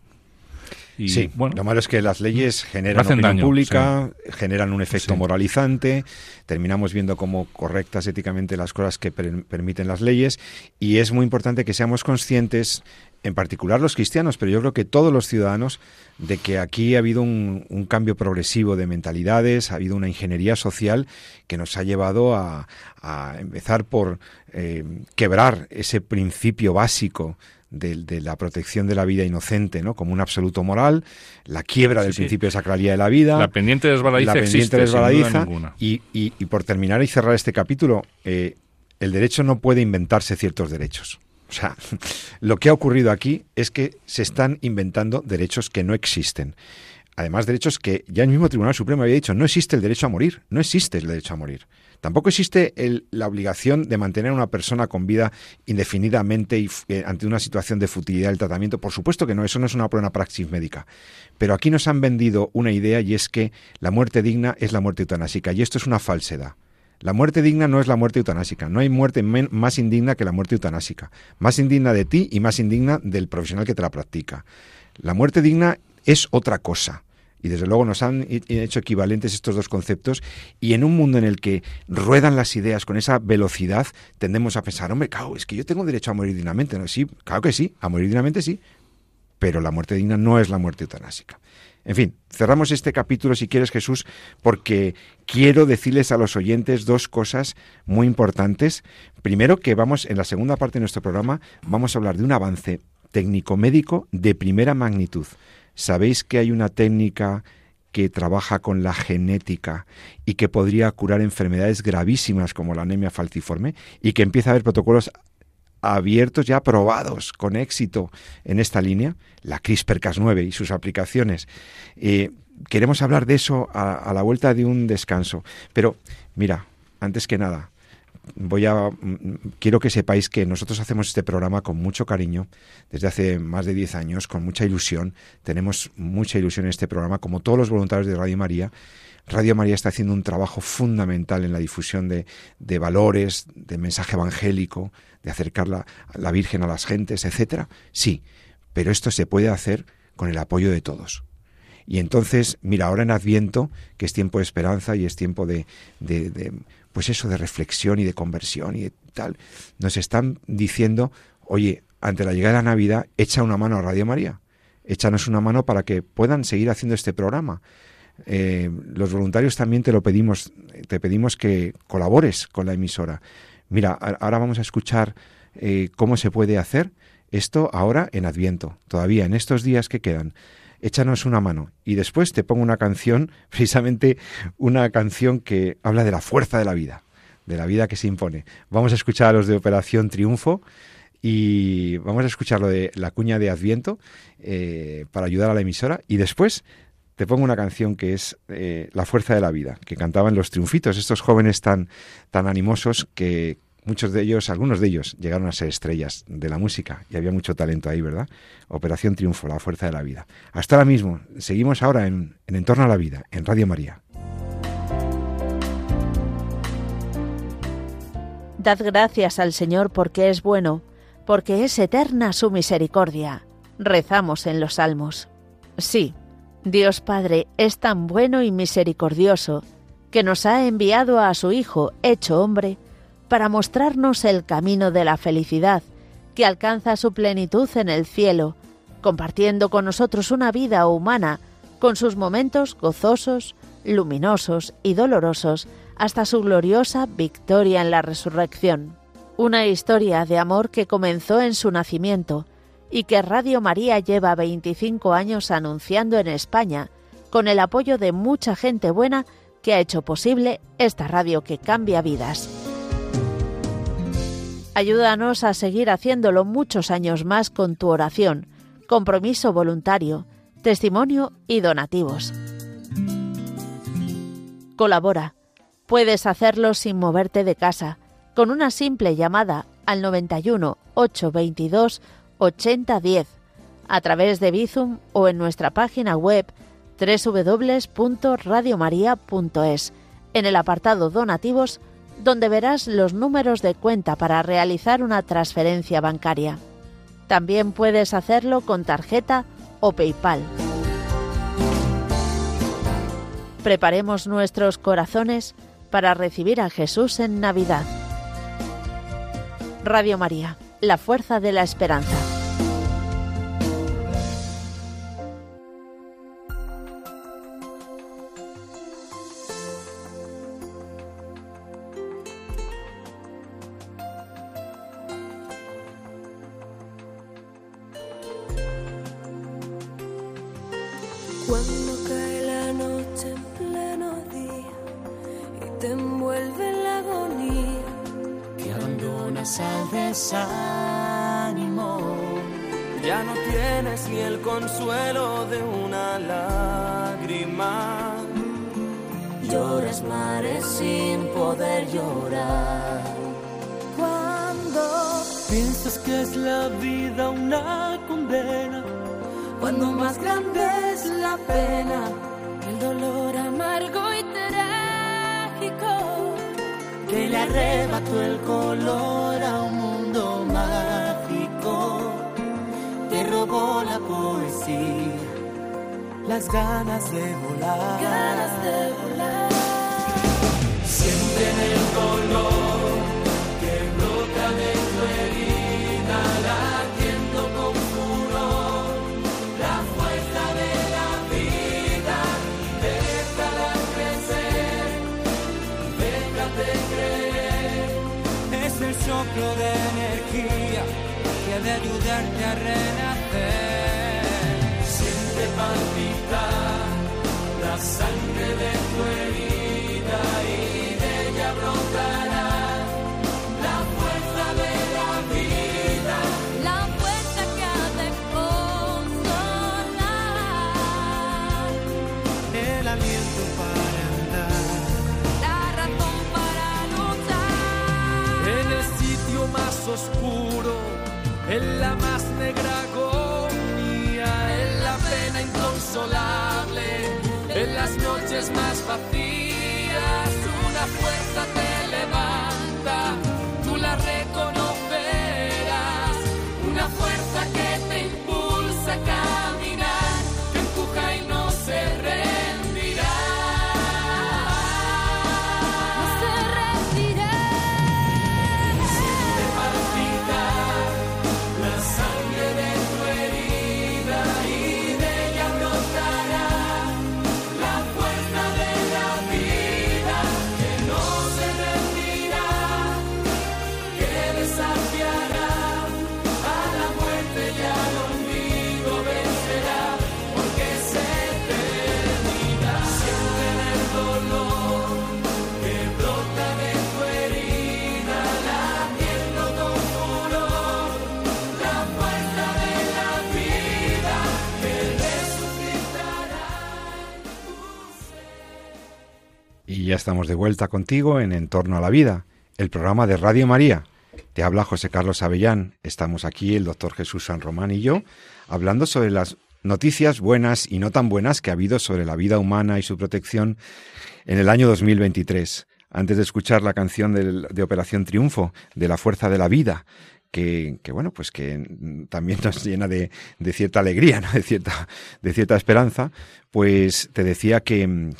Y, sí, bueno, lo malo es que las leyes generan hacen opinión daño, pública, sí. generan un efecto Sí. moralizante, terminamos viendo como correctas éticamente las cosas que per permiten las leyes y es muy importante que seamos conscientes, en particular los cristianos, pero yo creo que todos los ciudadanos, de que aquí ha habido un, un cambio progresivo de mentalidades, ha habido una ingeniería social que nos ha llevado a, a empezar por eh, quebrar ese principio básico de, de, la protección de la vida inocente, ¿no? Como un absoluto moral, la quiebra del Sí, principio de sacralidad de la vida. La pendiente desbaladiza la pendiente existe, ninguna. Y, y- y por terminar y cerrar este capítulo, eh, el derecho no puede inventarse ciertos derechos. O sea, [laughs] lo que ha ocurrido aquí es que se están inventando derechos que no existen. Además, derechos que ya el mismo Tribunal Supremo había dicho, no existe el derecho a morir, no existe el derecho a morir. Tampoco existe la obligación de mantener a una persona con vida indefinidamente y eh, ante una situación de futilidad del tratamiento. Por supuesto que no, eso no es una buena praxis médica. Pero aquí nos han vendido una idea y es que la muerte digna es la muerte eutanásica y esto es una falsedad. La muerte digna no es la muerte eutanásica. No hay muerte más indigna que la muerte eutanásica. Más indigna de ti y más indigna del profesional que te la practica. La muerte digna es otra cosa. Y desde luego nos han hecho equivalentes estos dos conceptos y en un mundo en el que ruedan las ideas con esa velocidad, tendemos a pensar, hombre, claro, es que yo tengo derecho a morir dignamente. ¿no? Sí, claro que sí, a morir dignamente sí, pero la muerte digna no es la muerte eutanásica. En fin, cerramos este capítulo, si quieres, Jesús, porque quiero decirles a los oyentes dos cosas muy importantes. Primero, que vamos, en la segunda parte de nuestro programa, vamos a hablar de un avance técnico-médico de primera magnitud. ¿Sabéis que hay una técnica que trabaja con la genética y que podría curar enfermedades gravísimas como la anemia falciforme y que empieza a haber protocolos abiertos ya aprobados con éxito en esta línea, la CRISPR-Cas9 y sus aplicaciones. Eh, queremos hablar de eso a, la vuelta de un descanso. Pero, mira, antes que nada, voy a mm, quiero que sepáis que nosotros hacemos este programa con mucho cariño desde hace más de 10 años, con mucha ilusión. Tenemos mucha ilusión en este programa, como todos los voluntarios de Radio María. Radio María está haciendo un trabajo fundamental en la difusión de, de valores, de mensaje evangélico, de acercar la, la Virgen a las gentes, etcétera. Sí, pero esto se puede hacer con el apoyo de todos. Y entonces, mira, ahora en Adviento, que es tiempo de esperanza y es tiempo de, de, de, pues eso, de reflexión y de conversión y tal, nos están diciendo, oye, ante la llegada de Navidad, echa una mano a Radio María, échanos una mano para que puedan seguir haciendo este programa. Eh, los voluntarios también te lo pedimos, te pedimos que colabores con la emisora. Mira, ahora vamos a escuchar eh, cómo se puede hacer esto ahora en Adviento, todavía en estos días que quedan. Échanos una mano y después te pongo una canción, [laughs] precisamente una canción que habla de la fuerza de la vida, de la vida que se impone. Vamos a escuchar a los de Operación Triunfo y vamos a escuchar lo de la cuña de Adviento eh, para ayudar a la emisora y después te pongo una canción que es eh, La fuerza de la vida, que cantaban los triunfitos, estos jóvenes tan, tan animosos que muchos de ellos, algunos de ellos, llegaron a ser estrellas de la música y había mucho talento ahí, ¿verdad? Operación Triunfo, La fuerza de la vida. Hasta ahora mismo, seguimos ahora en, en Entorno a la Vida, en Radio María. Dad gracias al Señor porque es bueno, porque es eterna su misericordia. Rezamos en los salmos. Sí, Dios Padre es tan bueno y misericordioso que nos ha enviado a su Hijo, hecho hombre, para mostrarnos el camino de la felicidad, que alcanza su plenitud en el cielo, compartiendo con nosotros una vida humana, con sus momentos gozosos, luminosos y dolorosos, hasta su gloriosa victoria en la resurrección. Una historia de amor que comenzó en su nacimiento, y que Radio María lleva 25 años anunciando en España, con el apoyo de mucha gente buena que ha hecho posible esta radio que cambia vidas. Ayúdanos a seguir haciéndolo muchos años más con tu oración, compromiso voluntario, testimonio y donativos. Colabora. Puedes hacerlo sin moverte de casa, con una simple llamada al 91 822 8010 a través de Bizum o en nuestra página web www.radiomaria.es en el apartado Donativos donde verás los números de cuenta para realizar una transferencia bancaria. También puedes hacerlo con tarjeta o PayPal. Preparemos nuestros corazones para recibir a Jesús en Navidad. Radio María la fuerza de la esperanza. Estamos de vuelta contigo en Entorno a la Vida, el programa de Radio María. Te habla José Carlos Avellán. Estamos aquí, el doctor Jesús San Román y yo, hablando sobre las noticias buenas y no tan buenas que ha habido sobre la vida humana y su protección en el año 2023. Antes de escuchar la canción de Operación Triunfo, de la Fuerza de la Vida, que, bueno, pues que también nos llena de, cierta alegría, [laughs] de, cierta, de cierta esperanza, pues te decía que,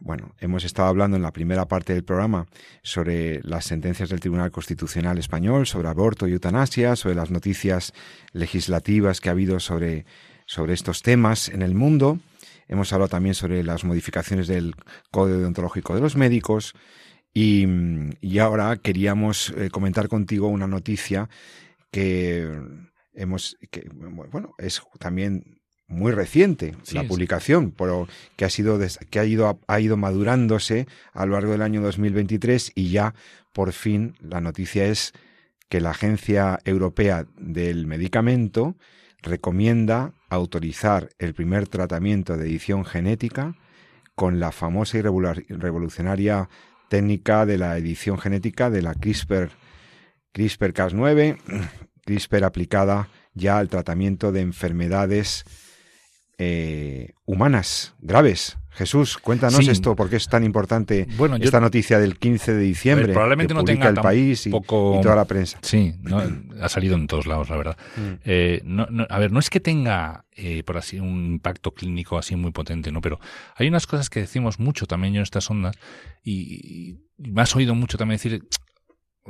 bueno, hemos estado hablando en la primera parte del programa sobre las sentencias del Tribunal Constitucional Español, sobre aborto y eutanasia, sobre las noticias legislativas que ha habido sobre, sobre estos temas en el mundo. Hemos hablado también sobre las modificaciones del Código Deontológico de los Médicos. Y, y ahora queríamos eh, comentar contigo una noticia que hemos, que, bueno, es también muy reciente Sí, la publicación, pero que ha sido que ha ido ha ido madurándose a lo largo del año 2023 y ya por fin la noticia es que la Agencia Europea del Medicamento recomienda autorizar el primer tratamiento de edición genética con la famosa y revolucionaria técnica de la edición genética de la CRISPR CRISPR-Cas9, [clears throat] CRISPR aplicada ya al tratamiento de enfermedades eh, humanas graves. Jesús, cuéntanos Sí. esto, porque es tan importante Bueno, yo- esta noticia del 15 de diciembre. Ver, probablemente que no tenga el país y, tampoco- y toda la prensa. Sí, no, ha salido en todos lados, la verdad. Mm. Eh, no, no- a ver, no es que tenga, eh, por así, un impacto clínico así muy potente, ¿no? Pero hay unas cosas que decimos mucho también yo en estas ondas y, y me has oído mucho también decir,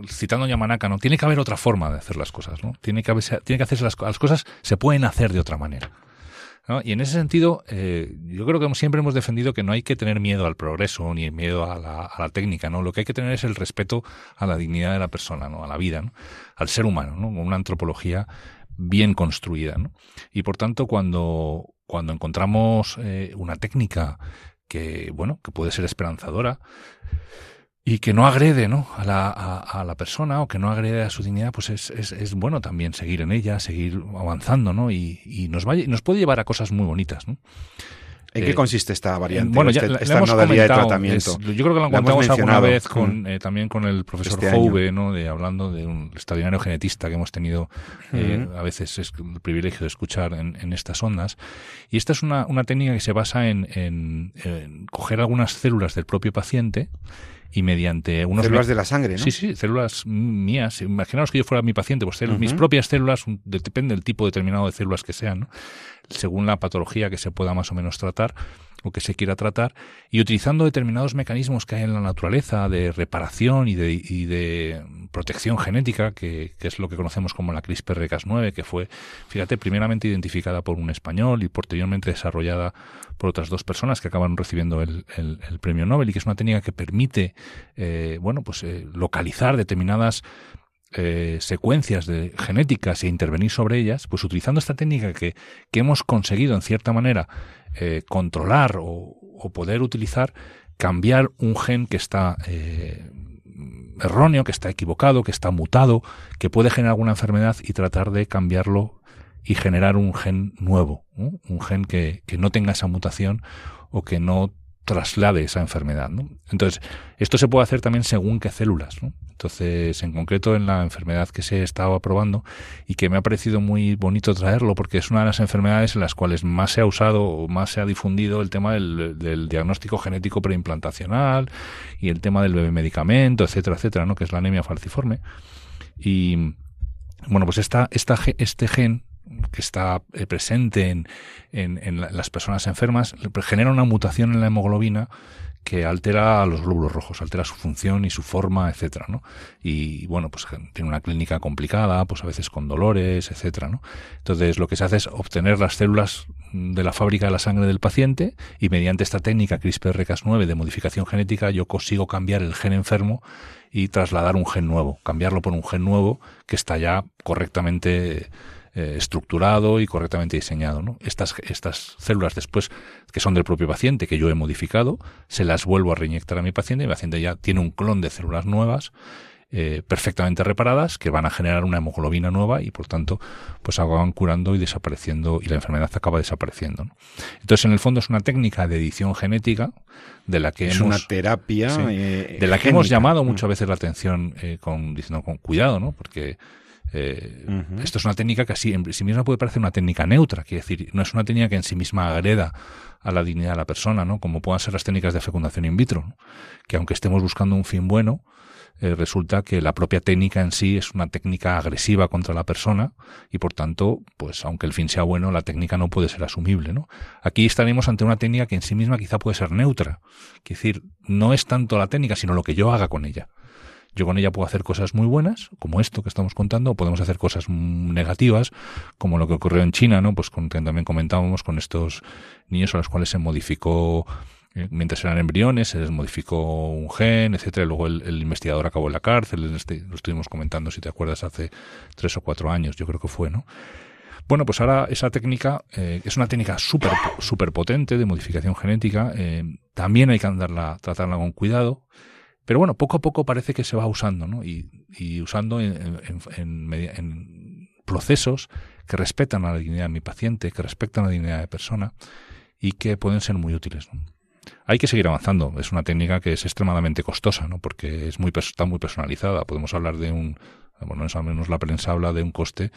citando a Yamanaka, ¿no? Tiene que haber otra forma de hacer las cosas, ¿no? Tiene que, haber, tiene que hacerse las, las cosas, se pueden hacer de otra manera. Y en ese sentido, eh, yo creo que siempre hemos defendido que no hay que tener miedo al progreso ni miedo a la, técnica, ¿no? Lo que hay que tener es el respeto a la dignidad de la persona, ¿no? A la vida. Al ser humano, ¿no? Una antropología bien construida. Y por tanto, cuando, cuando encontramos eh, una técnica que, bueno, que puede ser esperanzadora, y que no agrede ¿no? A, la, a, a, la persona o que no agrede a su dignidad, pues es, es, es bueno también seguir en ella, seguir avanzando, ¿no? Y, y nos, va, nos puede llevar a cosas muy bonitas, ¿no? ¿En qué consiste esta variante? Bueno, ya este, esta modalidad de tratamiento. Es, yo creo que lo La contamos alguna vez con, mm. eh, también con el profesor Este Jouve, ¿no? De, hablando de un extraordinario genetista que hemos tenido eh, a veces es el privilegio de escuchar en, en estas ondas. Y esta es una, una técnica que se basa en, en- en coger algunas células del propio paciente y mediante unos células de la sangre, ¿no? Sí, sí, células mías. Imaginaos que yo fuera mi paciente, pues mis propias células, depende del tipo determinado de células que sean, ¿no? según la patología que se pueda más o menos tratar o que se quiera tratar, y utilizando determinados mecanismos que hay en la naturaleza de reparación y de, y de protección genética, que, que, es lo que conocemos como la CRISPR-Cas9, que fue, fíjate, primeramente identificada por un español y posteriormente desarrollada por otras dos personas que acaban recibiendo el premio Nobel y que es una técnica que permite, eh, bueno, pues eh, localizar determinadas eh, secuencias de genéticas e intervenir sobre ellas, pues utilizando esta técnica que, que hemos conseguido en cierta manera eh, controlar o, o, poder utilizar, cambiar un gen que está eh, erróneo, que está equivocado, que está mutado, que puede generar alguna enfermedad y tratar de cambiarlo y generar un gen nuevo, un gen que, que no tenga esa mutación o que no traslade esa enfermedad. ¿no? Entonces, esto se puede hacer también según qué células. Entonces, en concreto en la enfermedad que se estaba probando y que me ha parecido muy bonito traerlo porque es una de las enfermedades en las cuales más se ha usado o más se ha difundido el tema del, del diagnóstico genético preimplantacional y el tema del bebé medicamento, etcétera, etcétera, ¿no? que es la anemia falciforme. Y bueno, pues esta, esta, este gen que está eh, presente en, en, en, las personas enfermas genera una mutación en la hemoglobina que altera a los glóbulos rojos, altera su función y su forma, etcétera, ¿no? Y bueno, pues tiene una clínica complicada, pues a veces con dolores, etcétera, ¿no? Entonces lo que se hace es obtener las células de la fábrica de la sangre del paciente y mediante esta técnica CRISPR-Cas9 de modificación genética yo consigo cambiar el gen enfermo y trasladar un gen nuevo, cambiarlo por un gen nuevo que está ya correctamente eh, estructurado y correctamente diseñado. ¿no? Estas, estas células después, que son del propio paciente, que yo he modificado, se las vuelvo a reinyectar a mi paciente y mi paciente ya tiene un clon de células nuevas eh, perfectamente reparadas que van a generar una hemoglobina nueva y por tanto pues acaban curando y desapareciendo y la enfermedad acaba desapareciendo. ¿no? Entonces en el fondo es una técnica de edición genética de la que es hemos, una terapia sí, eh, de la que génica. hemos llamado muchas veces la atención eh, con diciendo con cuidado, ¿no? Porque eh, uh -huh. Esto es una técnica que así en sí misma puede parecer una técnica neutra, quiere decir, no es una técnica que en sí misma agreda a la dignidad de la persona, ¿no? Como puedan ser las técnicas de fecundación in vitro, ¿no? que aunque estemos buscando un fin bueno, eh, resulta que la propia técnica en sí es una técnica agresiva contra la persona y por tanto, pues aunque el fin sea bueno, la técnica no puede ser asumible, ¿no? Aquí estaremos ante una técnica que en sí misma quizá puede ser neutra, quiere decir, no es tanto la técnica, sino lo que yo haga con ella. Yo con ella puedo hacer cosas muy buenas, como esto que estamos contando, o podemos hacer cosas negativas, como lo que ocurrió en China, ¿no? Pues con, también comentábamos con estos niños a los cuales se modificó eh, mientras eran embriones, se les modificó un gen, etcétera, luego el, el investigador acabó en la cárcel, este, lo estuvimos comentando, si te acuerdas, hace tres o cuatro años, yo creo que fue, ¿no? Bueno, pues ahora esa técnica eh, es una técnica súper super potente de modificación genética. Eh, también hay que andarla, tratarla con cuidado. Pero bueno, poco a poco parece que se va usando, ¿no? Y, usando en, en, en, procesos que respetan la dignidad de mi paciente, que respetan la dignidad de persona y que pueden ser muy útiles. Hay que seguir avanzando. Es una técnica que es extremadamente costosa, ¿no? Porque es muy, está muy personalizada. Podemos hablar de un, bueno, al menos la prensa habla de un coste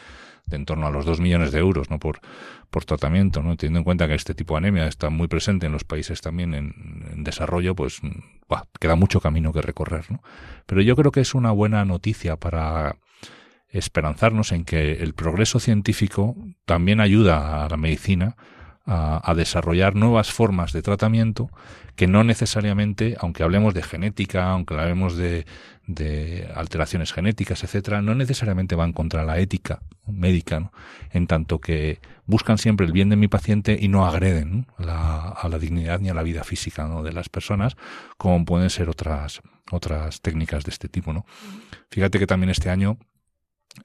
de en torno a los dos millones de euros, ¿no? Por, por tratamiento, ¿no? Teniendo en cuenta que este tipo de anemia está muy presente en los países también en, en desarrollo, pues, queda mucho camino que recorrer, ¿no? Pero yo creo que es una buena noticia para esperanzarnos en que el progreso científico también ayuda a la medicina a, a, desarrollar nuevas formas de tratamiento que no necesariamente, aunque hablemos de genética, aunque hablemos de, de alteraciones genéticas, etcétera, no necesariamente van contra la ética médica, ¿no? en tanto que buscan siempre el bien de mi paciente y no agreden ¿no? La, a la dignidad ni a la vida física ¿no? de las personas, como pueden ser otras otras técnicas de este tipo, ¿no? Fíjate que también este año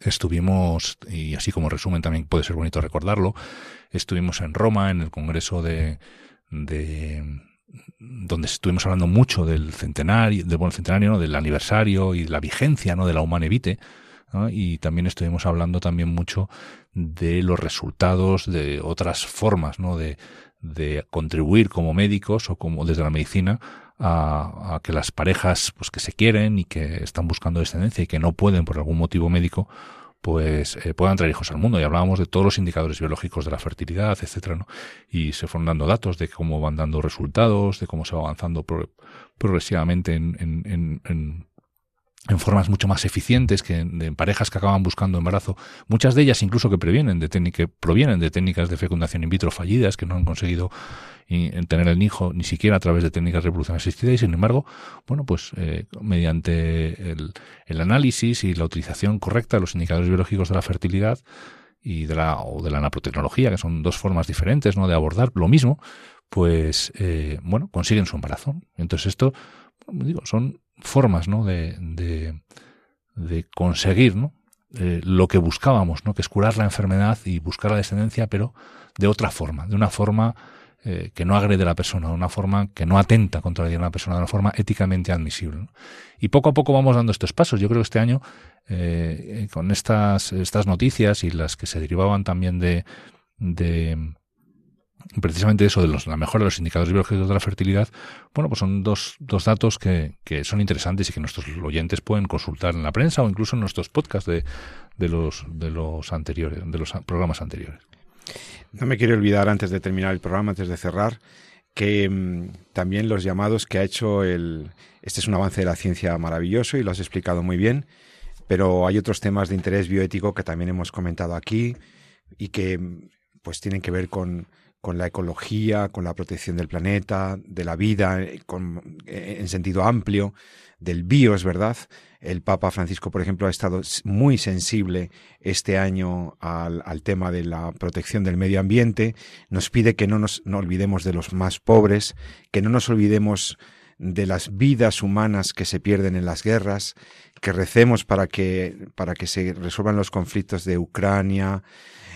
estuvimos, y así como resumen también puede ser bonito recordarlo, estuvimos en Roma en el Congreso de, de donde estuvimos hablando mucho del centenario, del buen centenario, ¿no? del aniversario y la vigencia ¿no? de la Humane Vitae, ¿no? y también estuvimos hablando también mucho de los resultados de otras formas ¿no? de, de contribuir como médicos o como desde la medicina a, a, que las parejas pues que se quieren y que están buscando descendencia y que no pueden por algún motivo médico pues eh, puedan traer hijos al mundo. Y hablábamos de todos los indicadores biológicos de la fertilidad, etcétera, ¿no? Y se fueron dando datos de cómo van dando resultados, de cómo se va avanzando progresivamente en, en, en, en, formas mucho más eficientes que en, parejas que acaban buscando embarazo. Muchas de ellas incluso que previenen de que provienen de técnicas de fecundación in vitro fallidas que no han conseguido tener el hijo ni siquiera a través de técnicas de reproducción asistida y sin embargo, bueno, pues eh, mediante el, el, análisis y la utilización correcta de los indicadores biológicos de la fertilidad y de la o de la naprotecnología, que son dos formas diferentes, ¿no? de abordar lo mismo, pues eh, bueno, consiguen su embarazo. Entonces esto, digo, son formas, ¿no? de, de, de conseguir, ¿no? Eh, lo que buscábamos, ¿no? que es curar la enfermedad y buscar la descendencia, pero de otra forma, de una forma eh, que no agrede a la persona, de una forma que no atenta contra la vida de una persona, de una forma éticamente admisible. Y poco a poco vamos dando estos pasos. Yo creo que este año, eh, con estas, estas noticias y las que se derivaban también de, de precisamente eso de los, la mejora de los indicadores biológicos de la fertilidad, bueno, pues son dos, dos datos que, que, son interesantes y que nuestros oyentes pueden consultar en la prensa o incluso en nuestros podcasts de, de los, de los anteriores, de los programas anteriores. No me quiero olvidar antes de terminar el programa, antes de cerrar, que mm, también los llamados que ha hecho el... Este es un avance de la ciencia maravilloso y lo has explicado muy bien, pero hay otros temas de interés bioético que también hemos comentado aquí y que mm, pues tienen que ver con, con la ecología, con la protección del planeta, de la vida, eh, eh, en sentido amplio, del bio, es verdad. El Papa Francisco, por ejemplo, ha estado muy sensible este año al, al tema de la protección del medio ambiente. Nos pide que no nos no olvidemos de los más pobres, que no nos olvidemos de las vidas humanas que se pierden en las guerras, que recemos para que, para que se resuelvan los conflictos de Ucrania,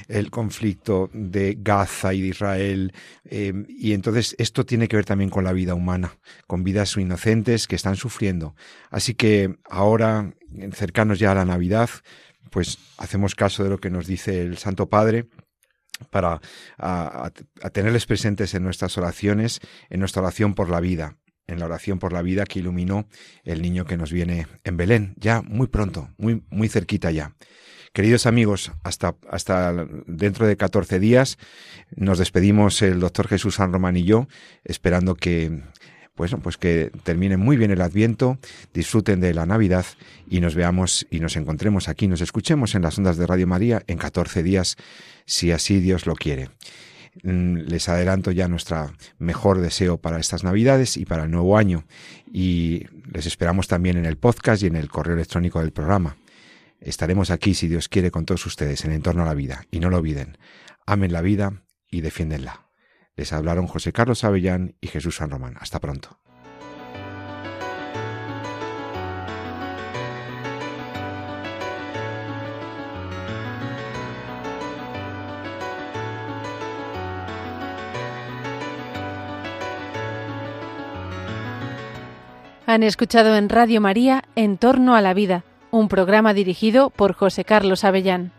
el conflicto de Gaza y de Israel. Eh, y entonces esto tiene que ver también con la vida humana, con vidas inocentes que están sufriendo. Así que ahora, cercanos ya a la Navidad, pues hacemos caso de lo que nos dice el Santo Padre para tenerles presentes en nuestras oraciones, en nuestra oración por la vida, en la oración por la vida que iluminó el niño que nos viene en Belén, ya muy pronto, muy, muy cerquita ya. Queridos amigos, hasta, hasta dentro de 14 días nos despedimos el doctor Jesús San Román y yo, esperando que, pues, pues que termine muy bien el Adviento, disfruten de la Navidad y nos veamos y nos encontremos aquí, nos escuchemos en las ondas de Radio María en 14 días, si así Dios lo quiere. Mm, les adelanto ya nuestro mejor deseo para estas Navidades y para el nuevo año. Y les esperamos también en el podcast y en el correo electrónico del programa. Estaremos aquí, si Dios quiere, con todos ustedes en Entorno a la Vida. Y no lo olviden, amen la vida y defiéndenla. Les hablaron José Carlos Avellán y Jesús San Román. Hasta pronto. Han escuchado en Radio María En torno a la vida, un programa dirigido por José Carlos Avellán.